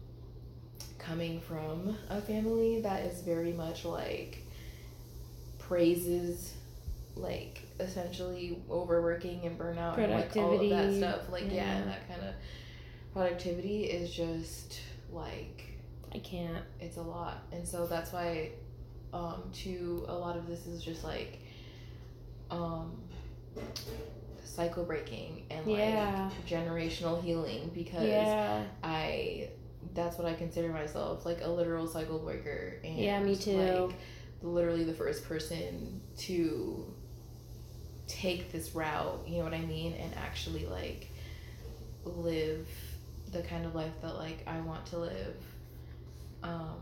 coming from a family that is very much like praises like essentially overworking and burnout and like all of that stuff like yeah, yeah. that kind of productivity is just like I can't. it's a lot and so that's why um to a lot of this is just like um cycle breaking and like Yeah. generational healing because Yeah. i that's what i consider myself like a literal cycle breaker and Yeah, me too. like literally the first person to take this route you know what i mean and actually like live the kind of life that like i want to live um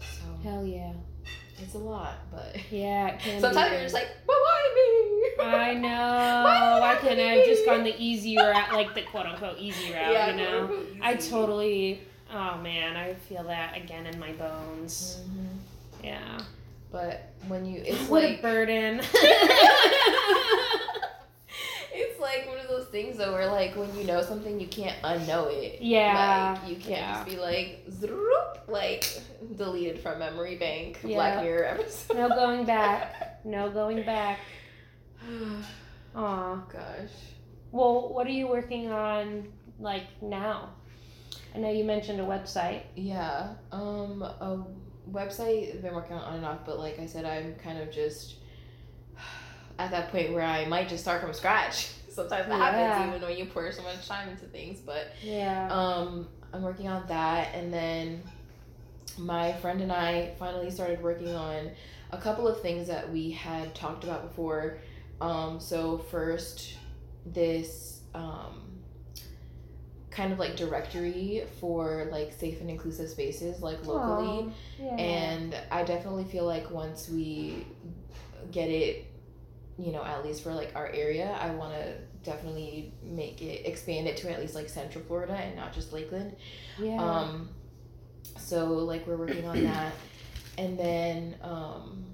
so Hell yeah. it's a lot but Yeah, it can sometimes you're just like but why me I know. Why why couldn't I have just gone the easy route, like the quote unquote easy route, yeah you know? I totally, oh man, I feel that again in my bones. Mhm. Yeah. but when you it's what like a burden. it's like one of those things though where like when you know something you can't unknow it Yeah, like you can't yeah. just be like zoop, like deleted from memory bank Yeah. black mirror episode no going back. No going back. Aw. gosh Well, what are you working on, like, now? I know you mentioned a website. yeah um a website I've been working on on and off but like i said i'm kind of just at that point where i might just start from scratch sometimes that Yeah. happens even when you pour so much time into things but Yeah. Um, I'm working on that, and then my friend and I finally started working on a couple of things that we had talked about before. Um, so first, this um, kind of like directory for like safe and inclusive spaces, like locally. Yeah. And I definitely feel like once we get it, you know, at least for like our area, I want to definitely make it expand it to at least like Central Florida and not just Lakeland. yeah. Um, so like we're working on that, and then um,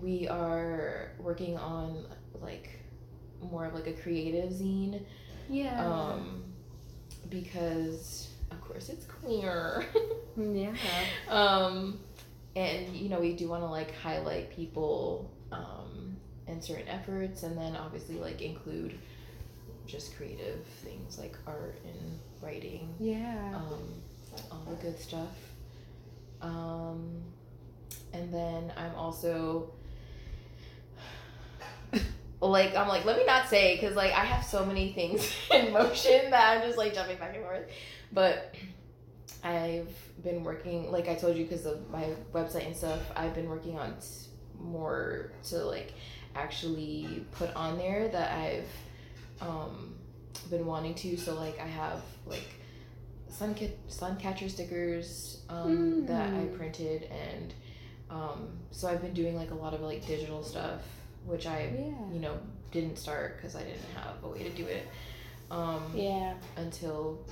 we are working on like more of like a creative zine. yeah. Um, because of course it's queer. yeah. um and you know we do want to like highlight people um and certain efforts and then obviously like include just creative things like art and writing Yeah. um all the good stuff um and then i'm also like I'm like let me not say because like I have so many things in motion that I'm just like jumping back and forth. But I've been working like I told you because of my website and stuff. I've been working on t- more to like actually put on there that I've um, been wanting to. So like I have like sun ca- sun catcher stickers um, that I Mm. printed and um, so I've been doing like a lot of like digital stuff, which I Yeah. you know didn't start because I didn't have a way to do it um, Yeah. until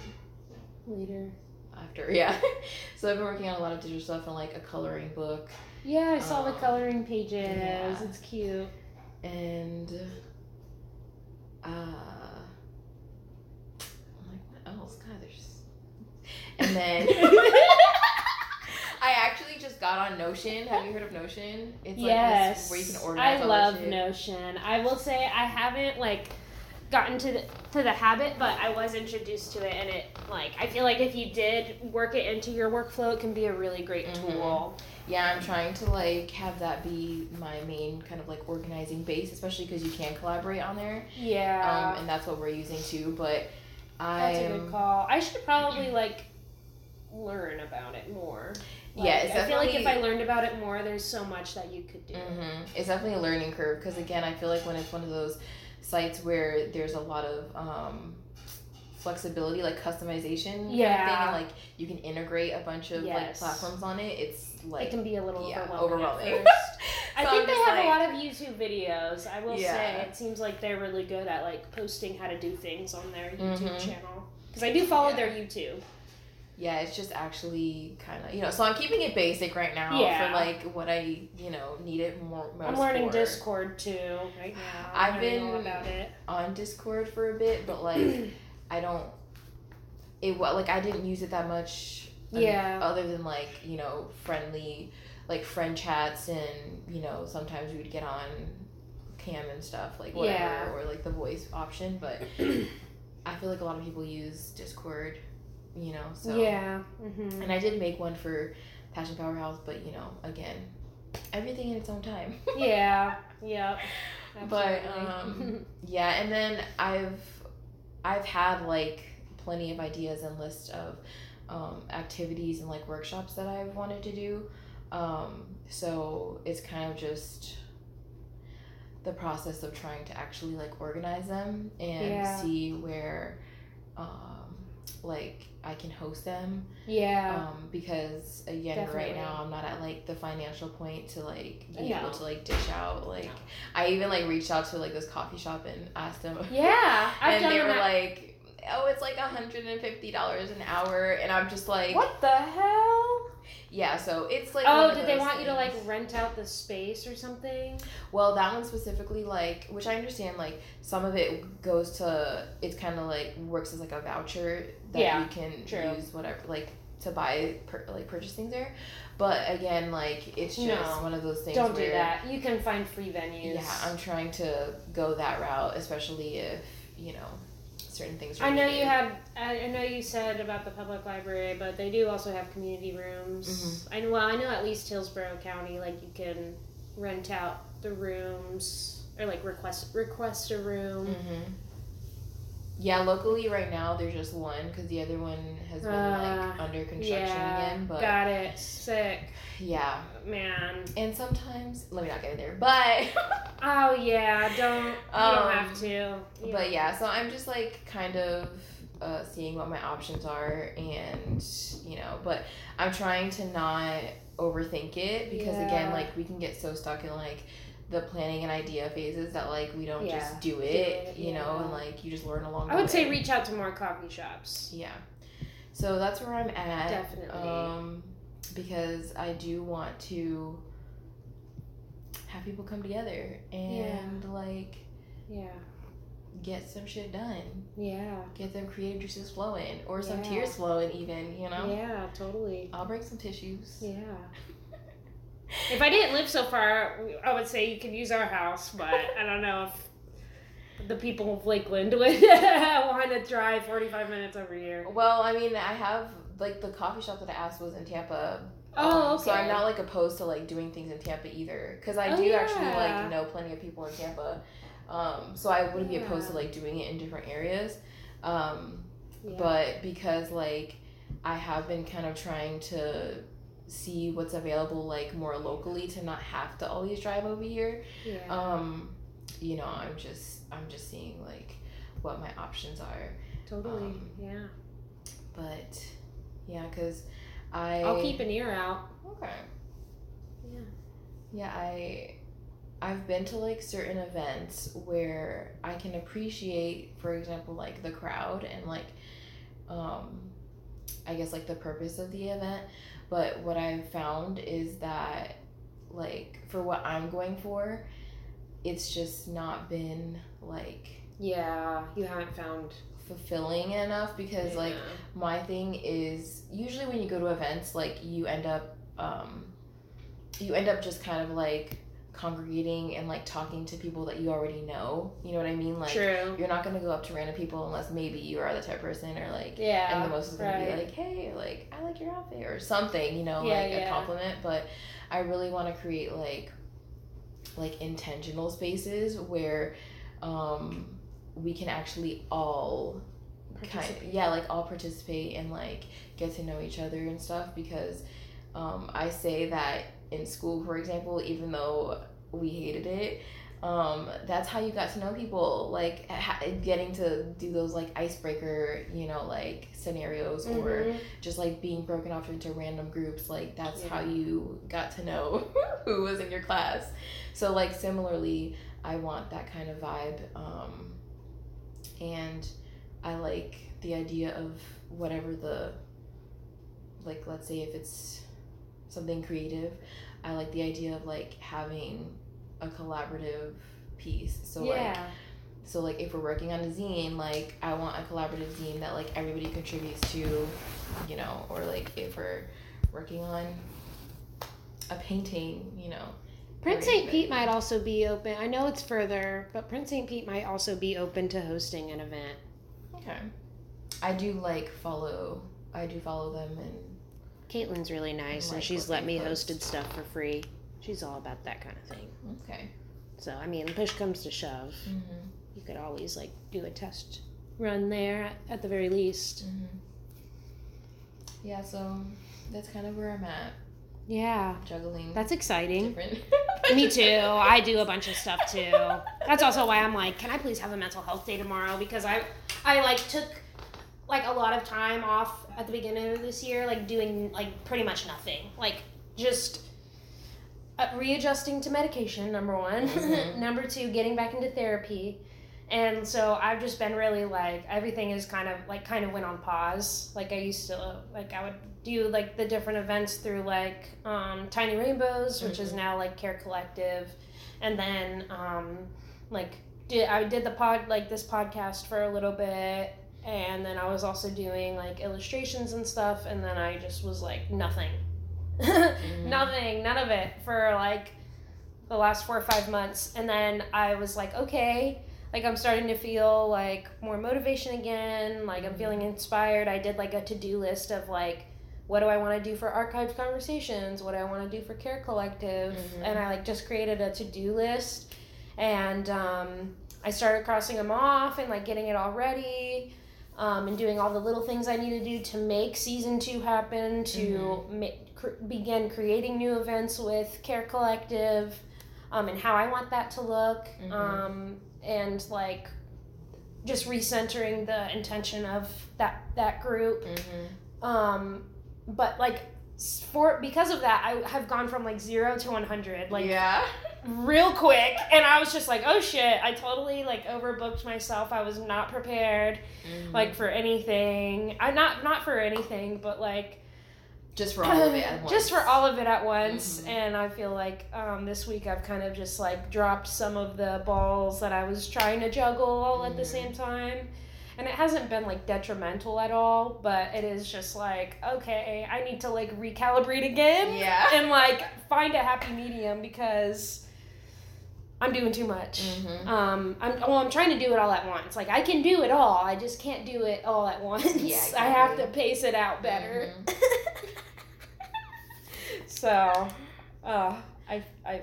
Later. after yeah. so I've been working on a lot of digital stuff and like a coloring book Yeah, I saw the Um, coloring pages. yeah. It's cute. And uh I'm like what else? God, there's and then I actually just got on Notion. Have you heard of Notion? It's like yes. this where you can organize I love. Notion. I will say I haven't like gotten to the to the habit, but I was introduced to it and it like I feel like if you did work it into your workflow, it can be a really great Mhm. tool. Yeah, I'm trying to like have that be my main kind of like organizing base, especially because you can collaborate on there, Yeah. um, and that's what we're using too. But that's a good call. I should probably like learn about it more. Like, Yeah, I feel like if I learned about it more, there's so much that you could do. hmm It's definitely a learning curve because again, I feel like when it's one of those sites where there's a lot of um, flexibility, like customization, of thing, Yeah. and like you can integrate a bunch of like platforms on it. It's like it can be a little yeah, overwhelming. overwhelming. I So think I'm they have like- a lot of YouTube videos. I will Yeah. say it seems like they're really good at like posting how to do things on their YouTube Mhm. channel. Because I do follow Yeah. their YouTube. Yeah, it's just actually kind of you know. So I'm keeping it basic right now Yeah. for like what I you know need it more. Most I'm learning for. Discord too right now. I've I'm learning all been- about it. on Discord for a bit, but like I don't. It wa like I didn't use it that much. um, Yeah. Other than like you know friendly, like friend chats and you know sometimes we would get on cam and stuff like whatever Yeah. or like the voice option, but I feel like a lot of people use Discord. You know, so yeah. hmm and I did make one for Passion Powerhouse, but you know again, everything in its own time. yeah. Yep. But, um, Yeah, and then I've I've had like plenty of ideas and lists of um, activities and like workshops that I've wanted to do. Um, so it's kind of just the process of trying to actually like organize them and Yeah. see where um, like I can host them yeah. um, because again Definitely. right now I'm not at like the financial point to like be No. able to like dish out like. I even like reached out to like this coffee shop and asked them yeah. And they were that. like oh it's like $150 an hour and I'm just like what the hell? Yeah so it's like oh, did they want you to like rent out the space or something? well that one specifically like which I understand like some of it goes to it's kind of like works as like a voucher that Yeah, you can true. use whatever like to buy per, like purchase things there but again like it's just No. one of those things Don't where, do that. You can find free venues. yeah i'm trying to go that route especially if you know certain things I know you had. I know you said about the public library, but they do also have community rooms. Mm-hmm. I know. Well, I know at least Hillsborough County, like you can rent out the rooms or like request request a room. hmm yeah locally right now there's just one because the other one has been like Uh, under construction yeah, again but got it. Sick, yeah man. and sometimes let me not get in there but Oh yeah, don't you Um, don't have to. You But yeah, so I'm just like kind of uh, seeing what my options are, and you know, but I'm trying to not overthink it because again, like we can get so stuck in like the planning and idea phases that like we don't Yeah, just do it, it, you know, yeah. and like you just learn along. The way. I would say reach out to more coffee shops. Yeah, so that's where I'm at. Definitely. Um, because I do want to have people come together and like Yeah, get some shit done. yeah, get them creative juices flowing or some Yeah. tears flowing even you know yeah, totally. i'll bring some tissues Yeah. If I didn't live so far, I would say you could use our house, but I don't know if the people of Lakeland would want to drive 45 minutes over here. well i mean i have like the coffee shop that i asked was in tampa Oh, Um, so i'm not like opposed to like doing things in tampa either because i Oh, do actually like know plenty of people in tampa Um, so I wouldn't be opposed to like doing it in different areas. Um, Yeah. but because like I have been kind of trying to see what's available like more locally to not have to always drive over here. yeah. Um, you know, I'm just I'm just seeing like what my options are. totally. um, yeah. But yeah, cuz I I'll keep an ear out. Okay. Yeah. Yeah, I I've been to like certain events where I can appreciate, for example, like the crowd and like um I guess like the purpose of the event, but what I've found is that like for what I'm going for, it's just not been like Yeah. You haven't found fulfilling enough because like my thing is usually when you go to events like you end up um you end up just kind of like congregating and like talking to people that you already know you know what i mean like True. you're not to go up to random people unless maybe you are the type of person or like Yeah. and the most is going to be like hey like i like your outfit or something you know Yeah, like yeah. a compliment but i really want to create like like intentional spaces where um we can actually all kind Participate. yeah like all participate and like get to know each other and stuff because um i say that in school for example even though we hated it. Um that's how you got to know people like ha- getting to do those like icebreaker you know like scenarios or Mhm. just like being broken off into random groups like that's how you got to know who was in your class. So like similarly i want that kind of vibe um and i like the idea of whatever the like let's say if it's something creative i like the idea of like having a collaborative piece so like so like if we're working on a zine, like I want a collaborative zine that like everybody contributes to, you know, or like if we're working on a painting, you know. Print St. Pete might also be open. I know it's further, but Print St. Pete might also be open to hosting an event. Okay. I do like follow I do follow them and Caitlin's really nice, and she's let me post. hosted stuff for free. She's all about that kind of thing. Okay. So I mean, push comes to shove, Mm-hmm. you could always like do a test run there at, the very least. Mm-hmm. Yeah, so that's kind of where I'm at. Yeah, Juggling that's exciting. Me too. I do a bunch of stuff too. That's also why I'm like, can I please have a mental health day tomorrow? Because I, I like took like a lot of time off at the beginning of this year, like doing like pretty much nothing, like just uh, readjusting to medication. Number one, Mhm. number two, getting back into therapy. And so I've just been really like everything is kind of like kind of went on pause. Like I used to like I would do like the different events through like um, Tiny Rainbows, which is Mhm. now like Care Collective, and then um, like did I did the pod like this podcast for a little bit, and then I was also doing like illustrations and stuff, and then I just was like nothing, nothing, none of it for like the last four or five months, and then I was like okay. Like I'm starting to feel like more motivation again. Like I'm feeling inspired. I did like a to-do list of like what do I want to do for archived conversations? What do I want to do for Care Collective? Mhm. And I like just created a to-do list, and um, I started crossing them off and like getting it all ready, um, and doing all the little things I need to do to make season two happen. To ma- cr- begin creating new events with Care Collective, um, and how I want that to look, Mhm. um, and like just recentering the intention of that that group Mm-hmm. um but like for because of that i have gone from like zero to 100 like yeah. real quick and i was just like oh shit i totally like overbooked myself i was not prepared Mhm. like for anything i not not for anything but like just for all of it at once. just for all of it at once Mhm. and i feel like um, this week i've kind of just like dropped some of the balls that i was trying to juggle all at the Mhm. same time and it hasn't been like detrimental at all but it is just like okay i need to like recalibrate again Yeah. and like find a happy medium because i'm doing too much Mhm. um, I'm well. I'm trying to do it all at once. Like I can do it all. I just can't do it all at once. Yeah, I have to pace it out better. Mhm. so, uh, I I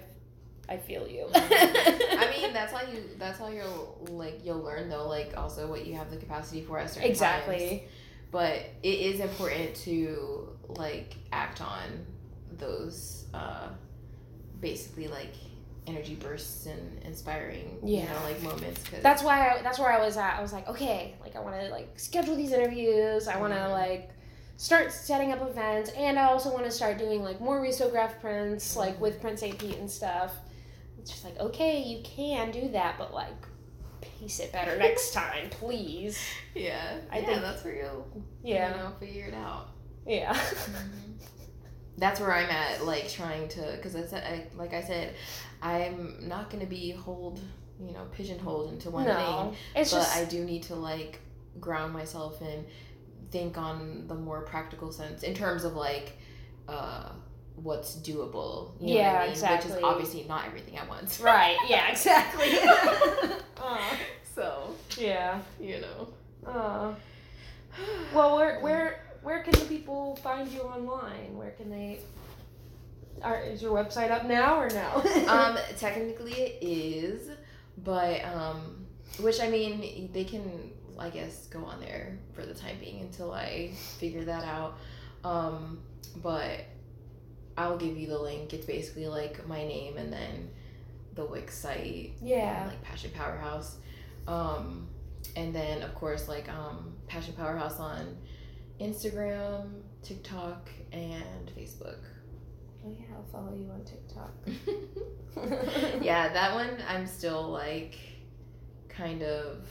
I feel you. I mean, that's how you. That's how you'll like you'll learn though. Like also what you have the capacity for at certain times. exactly. But it is important to like act on those uh, basically like energy bursts and inspiring you know like moments. Cause That's why I, that's where I was at. I was like, okay, like I want to like schedule these interviews. I want to Mhm. like start setting up events, and I also want to start doing like more risograph prints, like Mhm. with Print St. Pete and stuff. It's just like, okay, you can do that, but like pace it better next time, please. yeah, I yeah, think- that's where you'll Yeah, you know figure it out. yeah, that's where I'm at, like trying to, because I said, I, like I said, I'm not gonna be hold, you know, pigeonholed into one thing. no, it's but just I do need to like ground myself and think on the more practical sense in terms of like uh, what's doable. You know Yeah, I mean? Which exactly. is obviously not everything at once. right. Yeah, exactly. Aw, So yeah. you know. Uh, well, where where where can the people find you online? Where can they? Are, is your website up now or no? um, technically it is, but um, which I mean they can I guess go on there for the time being until I figure that out. Um, but I'll give you the link. It's basically like my name and then the Wix site. yeah. like Passion Powerhouse. Um, and then of course like um, Passion Powerhouse on Instagram, TikTok, and Facebook. Oh yeah, I'll follow you on TikTok. yeah, that one I'm still like kind of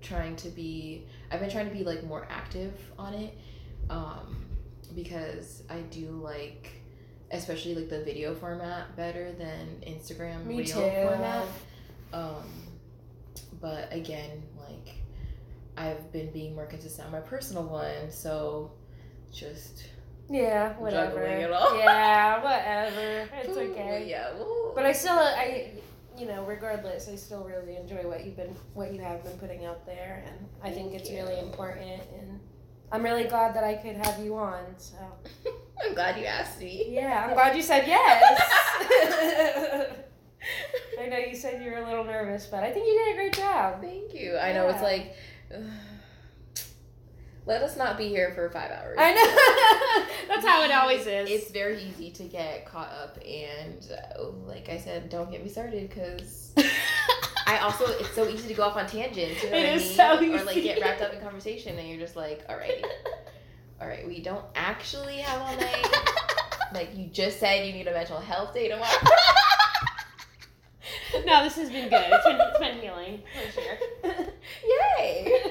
trying to be I've been trying to be like more active on it um because I do like especially like the video format better than Instagram Me reel too. format. Um but again, like I've been being more consistent on my personal one, so just Yeah, whatever. Juggling it all. Yeah, whatever. It's Ooh, okay. Yeah, well, But I still, I, you know, regardless, I still really enjoy what you've been, what you have been putting out there, and I think it's you. really important. And I'm really glad that I could have you on. So I'm glad you asked me. yeah, I'm glad you said yes. I know you said you were a little nervous, but I think you did a great job. Thank you. I know it's Yeah. like, let us not be here for five hours. I know. That's how it always is. It's very easy to get caught up, and uh, like I said, don't get me started because I also it's so easy to go off on tangents. You know It what I mean? so easy. Or like get wrapped up in conversation, and you're just like, all right, all right, we don't actually have all night. like you just said, you need a mental health day tomorrow. no, this has been good. It's been, it's been healing for sure. Yay!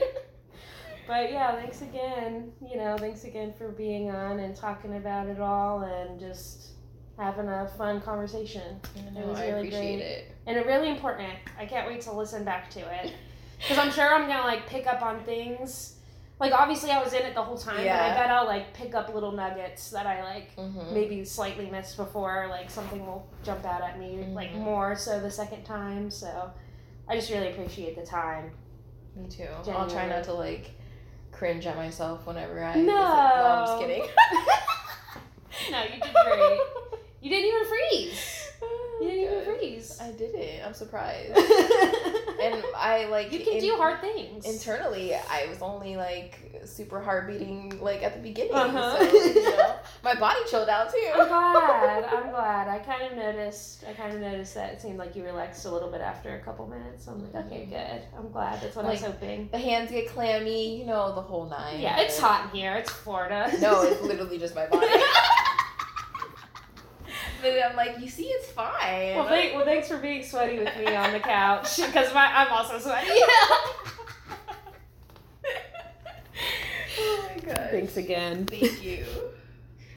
But yeah, thanks again. You know, thanks again for being on and talking about it all and just having a fun conversation. No, was I really appreciate great. it. And it really important. I can't wait to listen back to it. Because I'm sure I'm going to like pick up on things. Like, obviously, I was in it the whole time, but I Yeah. bet I'll like pick up little nuggets that I like Mm-hmm. maybe slightly missed before. Like, something will jump out at me, like Mhm. more so the second time. So I just really appreciate the time. Me too. I'll try not to like cringe at myself whenever I. No. no I'm just kidding. No, you did great. You didn't even freeze. Oh you didn't even freeze. I didn't. I'm surprised. and I like. you can in- do hard things. Internally, I was only like super heart beating like at the beginning. Uh-huh. So you know, my body chilled out too. I'm glad. I'm glad. I kind of noticed. I kind of noticed that it seemed like you relaxed a little bit after a couple minutes. I'm like, okay, good. I'm glad. That's what I was hoping. the hands get clammy, you know, the whole nine. Yeah, it's hot in here. It's Florida. No, it's literally just my body. but I'm like, you see, it's fine. Well, thank, well, thanks for being sweaty with me on the couch because I'm also sweaty. oh my god. Thanks again. Thank you.